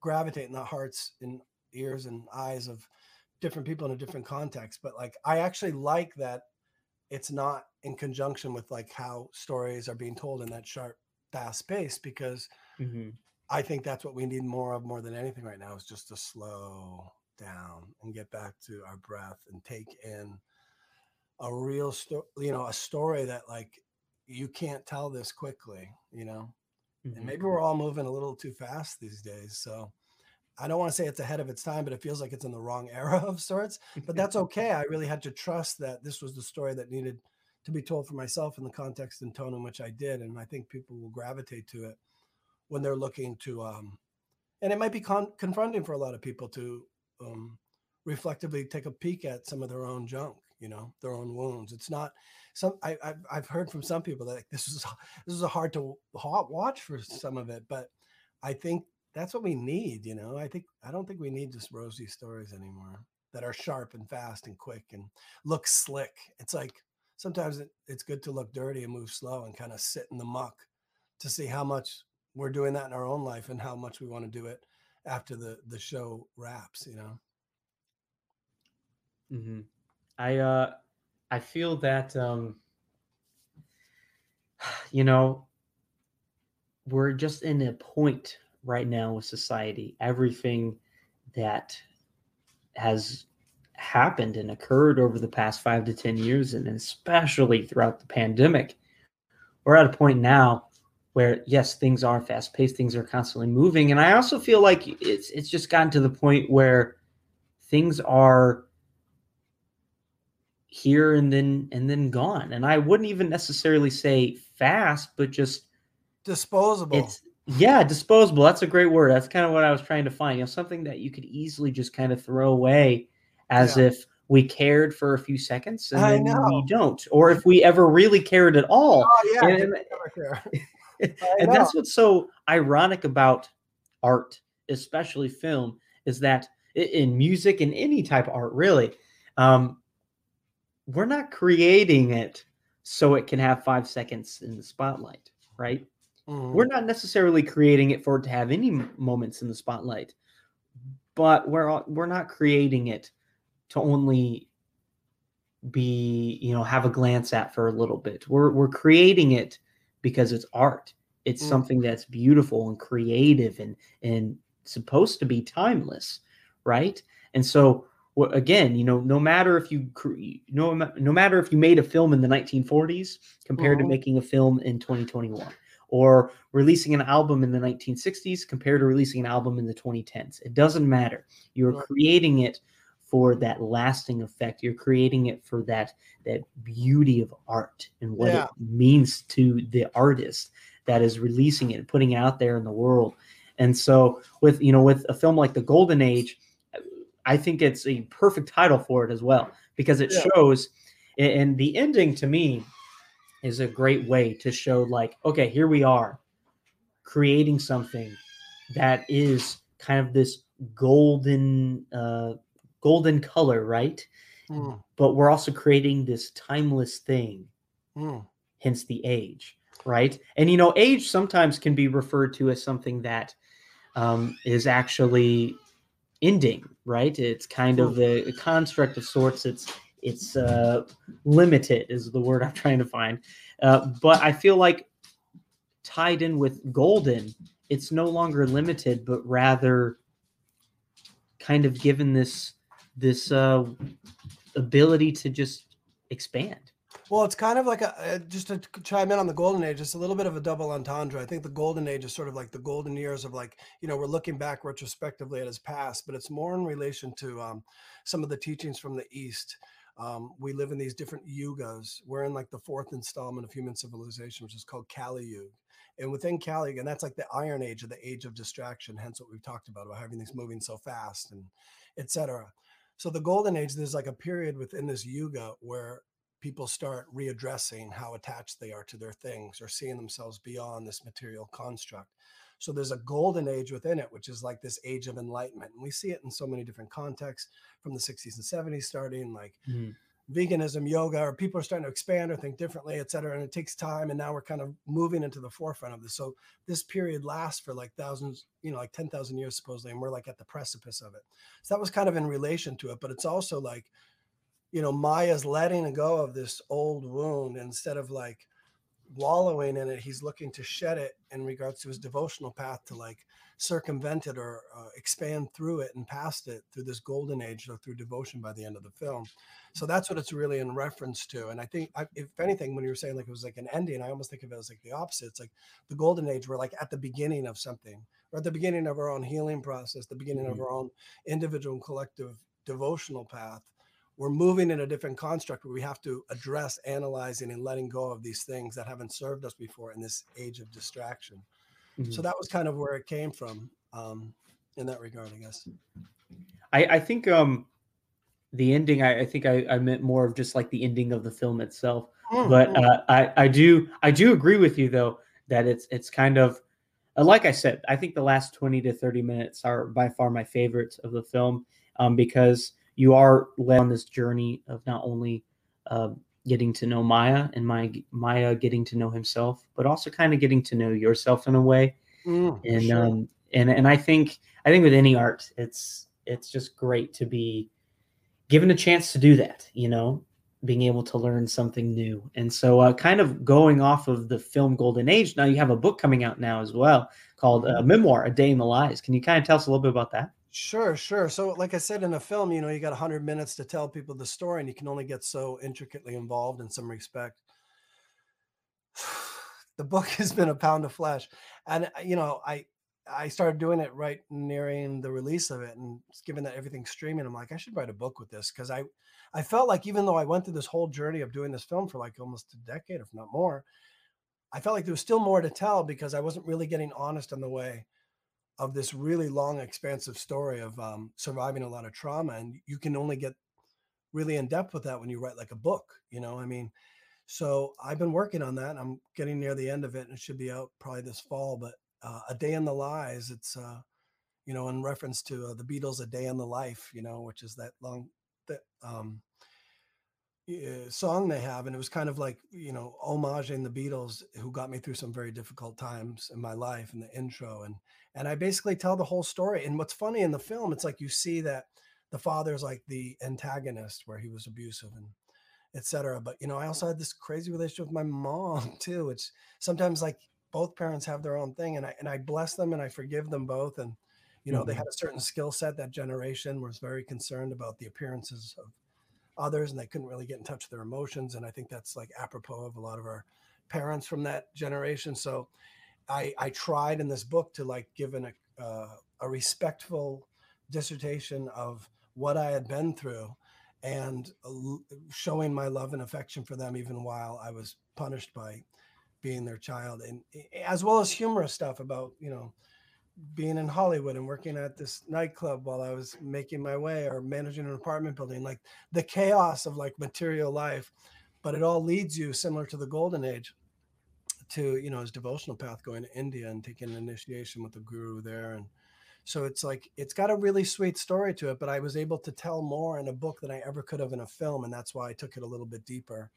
gravitate in the hearts and ears and eyes of different people in a different context. But like I actually like that it's not in conjunction with like how stories are being told in that sharp, fast pace because mm-hmm. I think that's what we need more of more than anything right now is just to slow down and get back to our breath and take in a real story, you know, a story that like you can't tell this quickly, you know. Mm-hmm. And maybe we're all moving a little too fast these days. So I don't want to say it's ahead of its time, but it feels like it's in the wrong era [laughs] of sorts. But that's okay. I really had to trust that this was the story that needed to be told for myself in the context and tone in which I did. And I think people will gravitate to it when they're looking to, um, and it might be con- confronting for a lot of people to um, reflectively take a peek at some of their own junk, you know, their own wounds. It's not some, I, I've, I've heard from some people that like, this is, [laughs] this is a hard to watch for some of it, but I think that's what we need, you know. I think I don't think we need just rosy stories anymore that are sharp and fast and quick and look slick. It's like sometimes it, it's good to look dirty and move slow and kind of sit in the muck to see how much we're doing that in our own life and how much we want to do it after the the show wraps, you know. Mm-hmm. I uh I feel that um [sighs] you know we're just in a point right now with society, everything that has happened and occurred over the past five to 10 years, and especially throughout the pandemic, we're at a point now where yes, things are fast paced, things are constantly moving. And I also feel like it's it's just gotten to the point where things are here and then and then gone. And I wouldn't even necessarily say fast, but just disposable. It's yeah, disposable. That's a great word. That's kind of what I was trying to find. You know, something that you could easily just kind of throw away as yeah. if we cared for a few seconds and I then we don't, or if we ever really cared at all. Oh, yeah, and, [laughs] and that's what's so ironic about art, especially film, is that in music and any type of art, really, um, we're not creating it so it can have five seconds in the spotlight, right? Mm. We're not necessarily creating it for it to have any moments in the spotlight, but we're we're not creating it to only be you know have a glance at for a little bit. We're we're creating it because it's art. It's mm. something that's beautiful and creative and and supposed to be timeless, right? And so again, you know, no matter if you no no matter if you made a film in the 1940s compared mm-hmm. to making a film in 2021 or releasing an album in the 1960s compared to releasing an album in the 2010s. It doesn't matter. You're creating it for that lasting effect. You're creating it for that that beauty of art and what yeah. it means to the artist that is releasing it and putting it out there in the world. And so with you know with a film like The Golden Age, I think it's a perfect title for it as well because it yeah. shows and the ending to me is a great way to show like okay here we are creating something that is kind of this golden uh golden color right? Mm. but we're also creating this timeless thing. Mm. hence the age right? And you know age sometimes can be referred to as something that um, is actually ending right? It's kind of a, a construct of sorts. It's it's uh, limited is the word I'm trying to find. Uh, but I feel like tied in with golden, it's no longer limited, but rather kind of given this this uh, ability to just expand. Well, it's kind of like a just to chime in on the golden age. It's a little bit of a double entendre. I think the golden age is sort of like the golden years of like you know we're looking back retrospectively at his past, but it's more in relation to um, some of the teachings from the East um, we live in these different yugas. We're in like the fourth installment of human civilization, which is called Kali Yuga. And within Kali, and that's like the Iron Age or the Age of Distraction, hence what we've talked about about having things moving so fast and etc. So the Golden Age, there's like a period within this yuga where people start readdressing how attached they are to their things or seeing themselves beyond this material construct. So there's a golden age within it, which is like this age of enlightenment. And we see it in so many different contexts from the 60s and 70s, starting like Mhm. veganism, yoga, or people are starting to expand or think differently, et cetera. And it takes time. And now we're kind of moving into the forefront of this. So this period lasts for like thousands, you know, like 10,000 years supposedly. And we're like at the precipice of it. So that was kind of in relation to it. But it's also like, you know, Maya's letting go of this old wound instead of like wallowing in it. He's looking to shed it in regards to his devotional path to like circumvent it or uh, expand through it and past it through this golden age or through devotion by the end of the film. So that's what it's really in reference to. And I think, I, if anything, when you were saying like it was like an ending, I almost think of it as like the opposite. It's like the golden age. We're like at the beginning of something, or at the beginning of our own healing process, the beginning of Mhm. our own individual and collective devotional path. We're moving in a different construct where we have to address analyzing and letting go of these things that haven't served us before in this age of distraction. So Mhm. that was kind of where it came from um, in that regard, I guess. I, I think um the ending I, I think I, I meant more of just like the ending of the film itself. But Mm, uh, I, I do I do agree with you though that it's it's kind of uh, like I said, I think the last 20 to 30 minutes are by far my favorites of the film um, because you are led on this journey of not only uh, getting to know Maya and Maya, Maya getting to know himself, but also kind of getting to know yourself in a way. Mm, and sure. um and and I think I think with any art it's it's just great to be given a chance to do that you know being able to learn something new. And so uh, kind of going off of the film golden age now you have a book coming out now as well called uh, memoir a day in the lies can you kind of tell us a little bit about that Sure, sure. So, like I said, in a film, you know, you got 100 minutes to tell people the story, and you can only get so intricately involved in some respect. [sighs] The book [laughs] has been a pound of flesh, and uh, you know, I I started doing it right nearing the release of it, and given that everything's streaming, I'm like, I should write a book with this because I I felt like even though I went through this whole journey of doing this film for like almost a decade, if not more, I felt like there was still more to tell because I wasn't really getting honest on the way of this really long, expansive story of um, surviving a lot of trauma. And you can only get really in depth with that when you write like a book, you know? I mean, so I've been working on that. I'm getting near the end of it and it should be out probably this fall. But uh, A Day in the Lies, it's, uh, you know, in reference to uh, the Beatles, A Day in the Life, you know, which is that long, that, um, song they have and it was kind of like you know homaging the beatles who got me through some very difficult times in my life in the intro and and i basically tell the whole story and what's funny in the film it's like you see that the father's like the antagonist where he was abusive and etc but you know i also had this crazy relationship with my mom [laughs] too which sometimes like both parents have their own thing and i and i bless them and i forgive them both and you know they Mhm. had a certain skill set that generation was very concerned about the appearances of others and they couldn't really get in touch with their emotions and i think that's like apropos of a lot of our parents from that generation so i i tried in this book to like give an, uh, a respectful dissertation of what i had been through and showing my love and affection for them even while i was punished by being their child. And as well as humorous stuff about you know being in Hollywood and working at this nightclub while I was making my way or managing an apartment building, like the chaos of like material life, but it all leads you similar to the golden age to, you know, his devotional path going to India and taking an initiation with the guru there. And so it's like, it's got a really sweet story to it, but I was able to tell more in a book than I ever could have in a film. And that's why I took it a little bit deeper.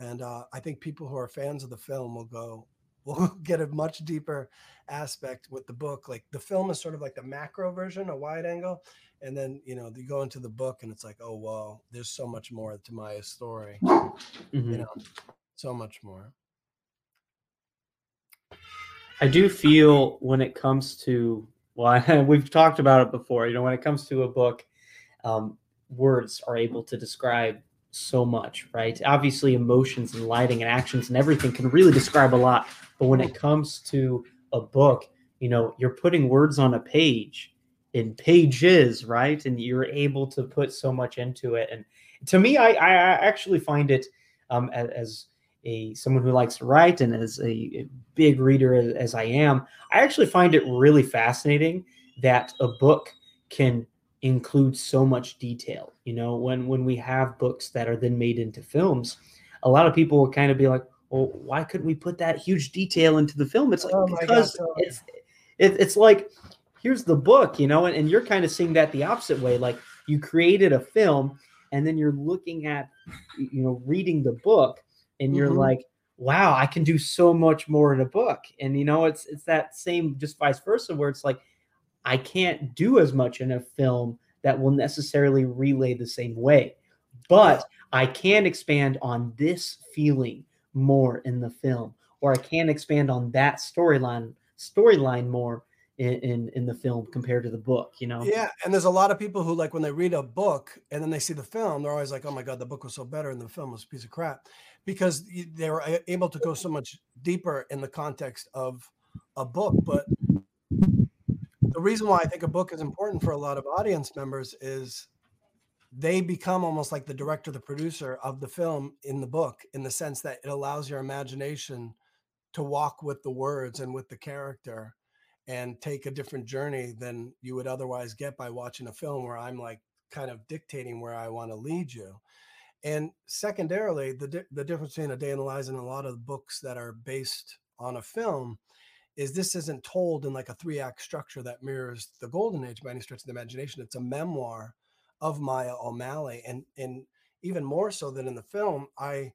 And uh, I think people who are fans of the film will go, [laughs] will get a much deeper aspect with the book. Like the film is sort of like the macro version, a wide angle, and then you know you go into the book and it's like, oh wow, there's so much more to Maya's story. Mhm. You know, so much more. I do feel when it comes to well, [laughs] we've talked about it before. You know, when it comes to a book, um, words are able to describe so much, right? Obviously, emotions and lighting and actions and everything can really describe a lot. But when it comes to a book, you know, you're putting words on a page in pages, right? And you're able to put so much into it. And to me, I, I actually find it um, as a someone who likes to write and as a, a big reader as, as I am, I actually find it really fascinating that a book can include so much detail. You know, when when we have books that are then made into films, a lot of people will kind of be like, "Well, why couldn't we put that huge detail into the film?" It's like Oh my God, because it's it, it's like here's the book, you know, and, and you're kind of seeing that the opposite way. Like you created a film and then you're looking at, you know, reading the book and you're Mhm. like, wow, I can do so much more in a book. And you know, it's it's that same just vice versa where it's like I can't do as much in a film that will necessarily relay the same way. But I can expand on this feeling more in the film, or I can expand on that storyline storyline more in, in in the film compared to the book. You know, Yeah, and there's a lot of people who like when they read a book and then they see the film, they're always like, "Oh my god, the book was so better and the film was a piece of crap," because they were able to go so much deeper in the context of a book. But the reason why I think a book is important for a lot of audience members is they become almost like the director, the producer of the film in the book, in the sense that it allows your imagination to walk with the words and with the character and take a different journey than you would otherwise get by watching a film where I'm like kind of dictating where I want to lead you. And secondarily, the di- the difference between a day in the lives and a lot of books that are based on a film is this isn't told in like a three act structure that mirrors the golden age by any stretch of the imagination. It's a memoir of Maya O'Malley, and and even more so than in the film, I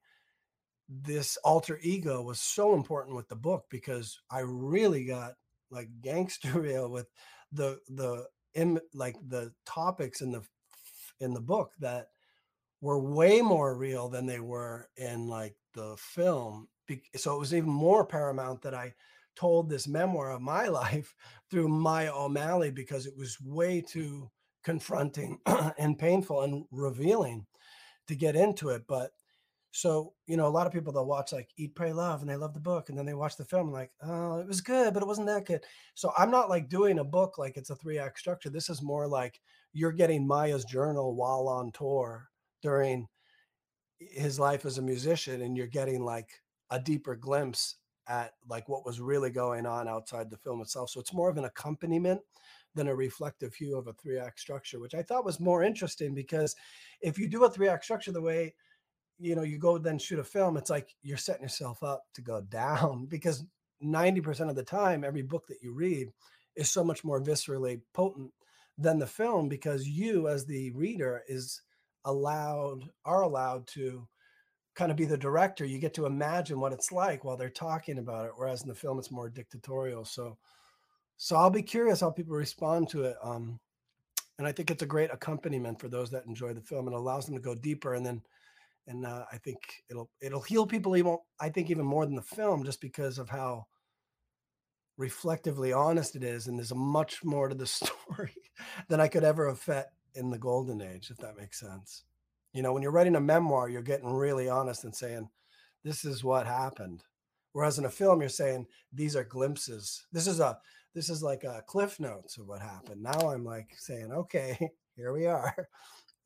this alter ego was so important with the book because I really got like [laughs] gangster real with the the im, like the topics in the in the book that were way more real than they were in like the film. So it was even more paramount that I told this memoir of my [laughs] life through Maya O'Malley because it was way too confronting [clears throat] and painful and revealing to get into it. But so, you know, a lot of people they'll watch like Eat, Pray, Love, and they love the book, and then they watch the film like, oh, it was good, but it wasn't that good. So I'm not like doing a book like it's a three act structure. This is more like you're getting Maya's journal while on tour during his life as a musician, and you're getting like a deeper glimpse at like what was really going on outside the film itself. So it's more of an accompaniment than a reflective hue of a three act structure, which I thought was more interesting because if you do a three act structure the way you know you go then shoot a film it's like you're setting yourself up to go [laughs] down because 90% of the time every book that you read is so much more viscerally potent than the film because you as the reader is allowed are allowed to kind of be the director you get to imagine what it's like while they're talking about it whereas in the film it's more dictatorial. So so i'll be curious how people respond to it um and i think it's a great accompaniment for those that enjoy the film and allows them to go deeper and then and uh, I think it'll it'll heal people even I think even more than the film just because of how reflectively honest it is and there's a much more to the [laughs] story than I could ever have in the golden age if that makes sense. You know, when you're writing a memoir, you're getting really honest and saying this is what happened. Whereas in a film you're saying these are glimpses. This is a this is like a cliff notes of what happened. Now I'm like saying, okay, [laughs] here we are.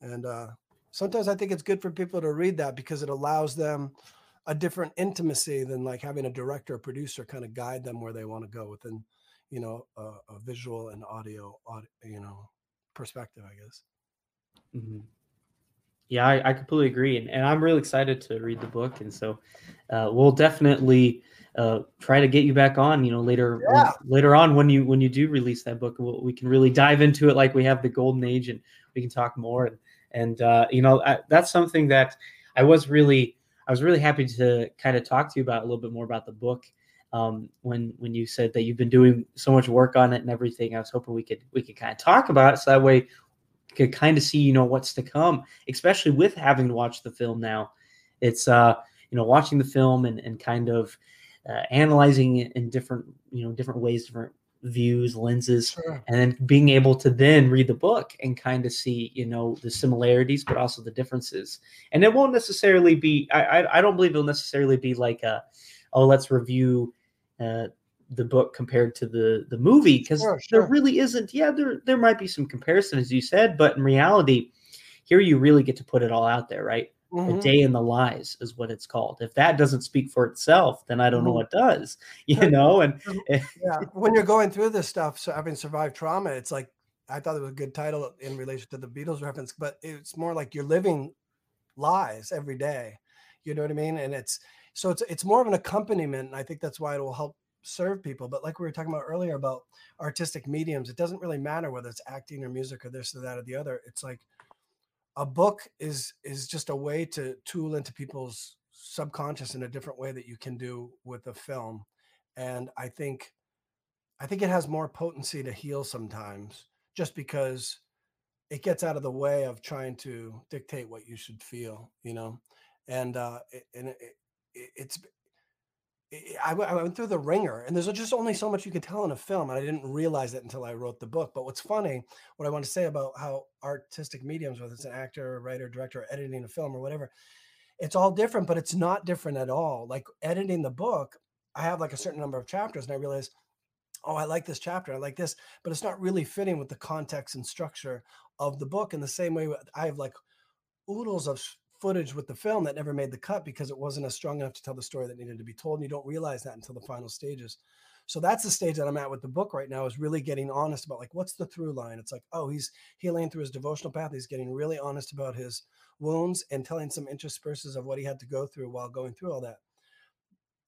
And uh sometimes I think it's good for people to read that because it allows them a different intimacy than like having a director or producer kind of guide them where they want to go within, you know, a, a visual and audio, audio, you know, perspective, I guess. Mhm. Yeah, I, I completely agree, and, and I'm really excited to read the book, and so uh, we'll definitely uh, try to get you back on. You know, later Yeah. later on when you when you do release that book, we'll, we can really dive into it like we have the Golden Age, and we can talk more. And and uh, you know I, that's something that I was really I was really happy to kind of talk to you about a little bit more about the book. Um, when when you said that you've been doing so much work on it and everything, I was hoping we could we could kind of talk about it so that way could kind of see you know what's to come especially with having watched the film now it's uh you know watching the film and, and kind of uh, analyzing it in different you know different ways different views lenses Sure. and then being able to then read the book and kind of see you know the similarities but also the differences and it won't necessarily be i i, I don't believe it'll necessarily be like a oh let's review uh the book compared to the the movie because Sure, there really isn't yeah there there might be some comparison as you said but in reality here you really get to put it all out there right? A Mhm. day in the lies is what it's called. If that doesn't speak for itself then i don't know Mhm. what does [laughs] you know and [laughs] yeah when you're going through this stuff so having survived trauma it's like i thought it was a good title in relation to the beatles reference but it's more like you're living lies every day you know what i mean? And it's so it's it's more of an accompaniment and i think that's why it will help serve people. But like we were talking about earlier about artistic mediums, it doesn't really matter whether it's acting or music or this or that or the other. It's like a book is is just a way to tool into people's subconscious in a different way that you can do with a film. And I think I think it has more potency to heal sometimes just because it gets out of the way of trying to dictate what you should feel, you know. And uh and it, it, it's eh, I, went through the ringer, and there's just only so much you can tell in a film, and I didn't realize it until I wrote the book. But what's funny, what I want to say about how artistic mediums, whether it's an actor, writer, director, or editing a film, or whatever, it's all different, but it's not different at all. Like editing the book, I have like a certain number of chapters, and I realize, oh, I like this chapter, I like this, but it's not really fitting with the context and structure of the book. In the same way, I have like oodles of footage with the film that never made the cut because it wasn't as strong enough to tell the story that needed to be told. And you don't realize that until the final stages. So that's the stage that I'm at with the book right now is really getting honest about like what's the through line. It's like, oh, he's healing through his devotional path. He's getting really honest about his wounds and telling some intersperses of what he had to go through while going through all that.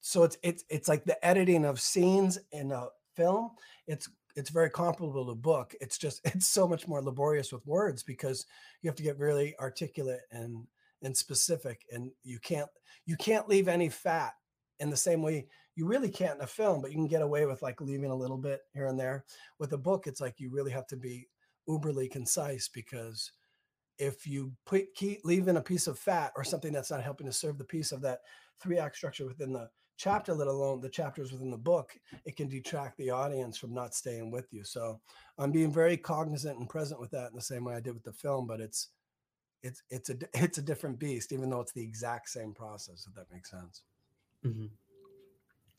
So it's it's it's like the editing of scenes in a film. It's it's very comparable to book. It's just [laughs] it's so much more laborious with words because you have to get really articulate and and specific and you can't you can't leave any fat in the same way you really can't in a film but you can get away with like leaving a little bit here and there. With a book it's like you really have to be uberly concise because if you put keep leaving a piece of fat or something that's not helping to serve the piece of that three act structure within the chapter let alone the chapters within the book it can detract the audience from not staying with you. So i'm being very cognizant and present with that in the same way i did with the film but it's it's it's a [laughs] it's a different beast, even though it's the exact same process. If that makes sense. Mm-hmm.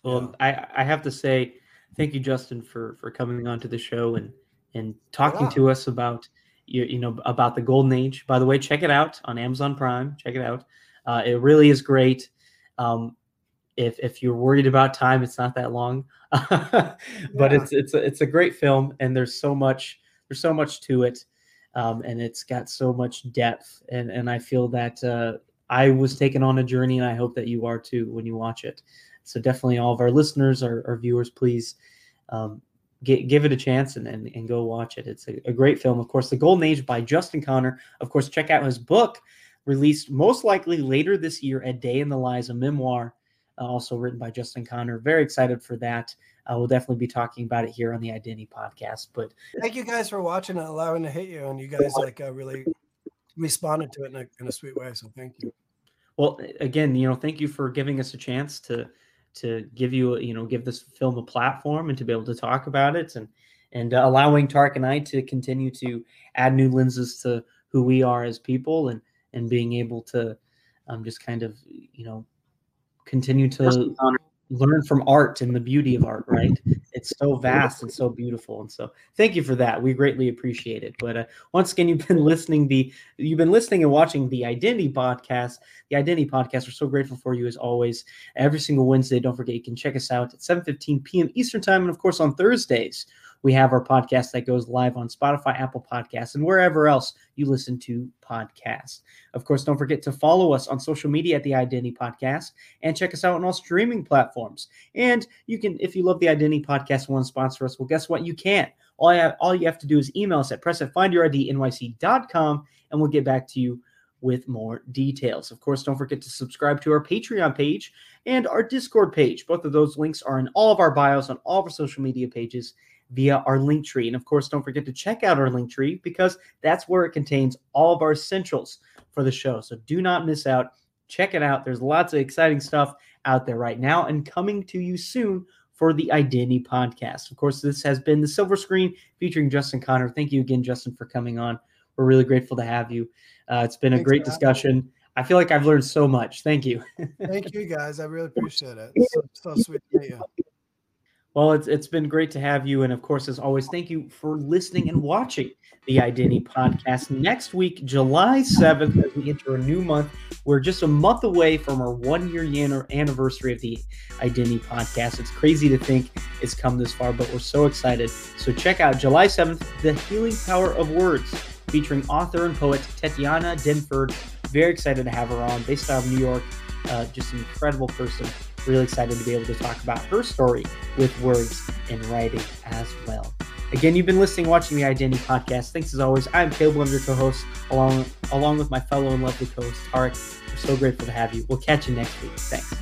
Well, yeah. I I have to say thank you, Justin, for for coming on to the show and and talking yeah. to us about you you know about the golden age. By the way, check it out on Amazon Prime. Check it out. Uh, it really is great. Um, if if you're worried about time, it's not that long, [laughs] but yeah. it's it's a, it's a great film, and there's so much there's so much to it um, and it's got so much depth. And and I feel that uh, I was taken on a journey, and I hope that you are too when you watch it. So definitely, all of our listeners, our, our viewers, please um, get, give it a chance and, and, and go watch it. It's a, a great film. Of course, The Golden Age by Justin Connor. Of course, check out his book released most likely later this year, A Day in the Lives, a memoir, uh, also written by Justin Connor. Very excited for that uh, we'll definitely be talking about it here on the Identity Podcast. But thank you guys for watching and allowing to hit you, and you guys like uh, really responded to it in a, in a sweet way. So thank you. Well, again, you know, thank you for giving us a chance to to give you, you know, give this film a platform and to be able to talk about it, and and uh, allowing Tarek and I to continue to add new lenses to who we are as people, and and being able to um, just kind of, you know, continue to learn from art and the beauty of art, right? It's so vast and so beautiful. And so thank you for that. We greatly appreciate it. But uh, once again, you've been [laughs] listening the you've been listening and watching the Identity Podcast. The Identity Podcast. We're so grateful for you as always. Every single Wednesday, don't forget you can check us out at 7:15 p.m. Eastern Time, and of course on Thursdays we have our podcast that goes live on Spotify, Apple Podcasts, and wherever else you listen to podcasts. Of course, don't forget to follow us on social media at the Identity Podcast and check us out on all streaming platforms. And you can, if you love the Identity Podcast, want to sponsor us, well, guess what? You can. All, have, all you have to do is email us at press at findyourdnyc.com and we'll get back to you with more details. Of course, don't forget to subscribe to our Patreon page and our Discord page. Both of those links are in all of our bios on all of our social media pages via our link tree. And of course, don't forget to check out our link tree because that's where it contains all of our essentials for the show. So do not miss out. Check it out. There's lots of exciting stuff out there right now and coming to you soon for the Identity Podcast. Of course, this has been the Silver Screen featuring Justin Connor. Thank you again, Justin, for coming on. We're really grateful to have you. Uh, it's been Thanks a great discussion. I feel like I've learned so much. Thank you. Thank you, guys. I really [laughs] appreciate it. It's so, so sweet to meet you. Well, it's it's been great to have you, and of course, as always, thank you for listening and watching the Identity Podcast. Next week, July seventh, as we enter a new month, we're just a month away from our one year anniversary of the Identity Podcast. It's crazy to think it's come this far, but we're so excited. So check out July seventh, the Healing Power of Words, featuring author and poet Tatiana Denford. Very excited to have her on, based out of New York. Uh, just an incredible person Really excited to be able to talk about her story with words and writing as well. Again, you've been listening, watching the Identity Podcast. Thanks as always. I'm Caleb, of your co-hosts, along along with my fellow and lovely co-host Tarek. We're so grateful to have you. We'll catch you next week. Thanks.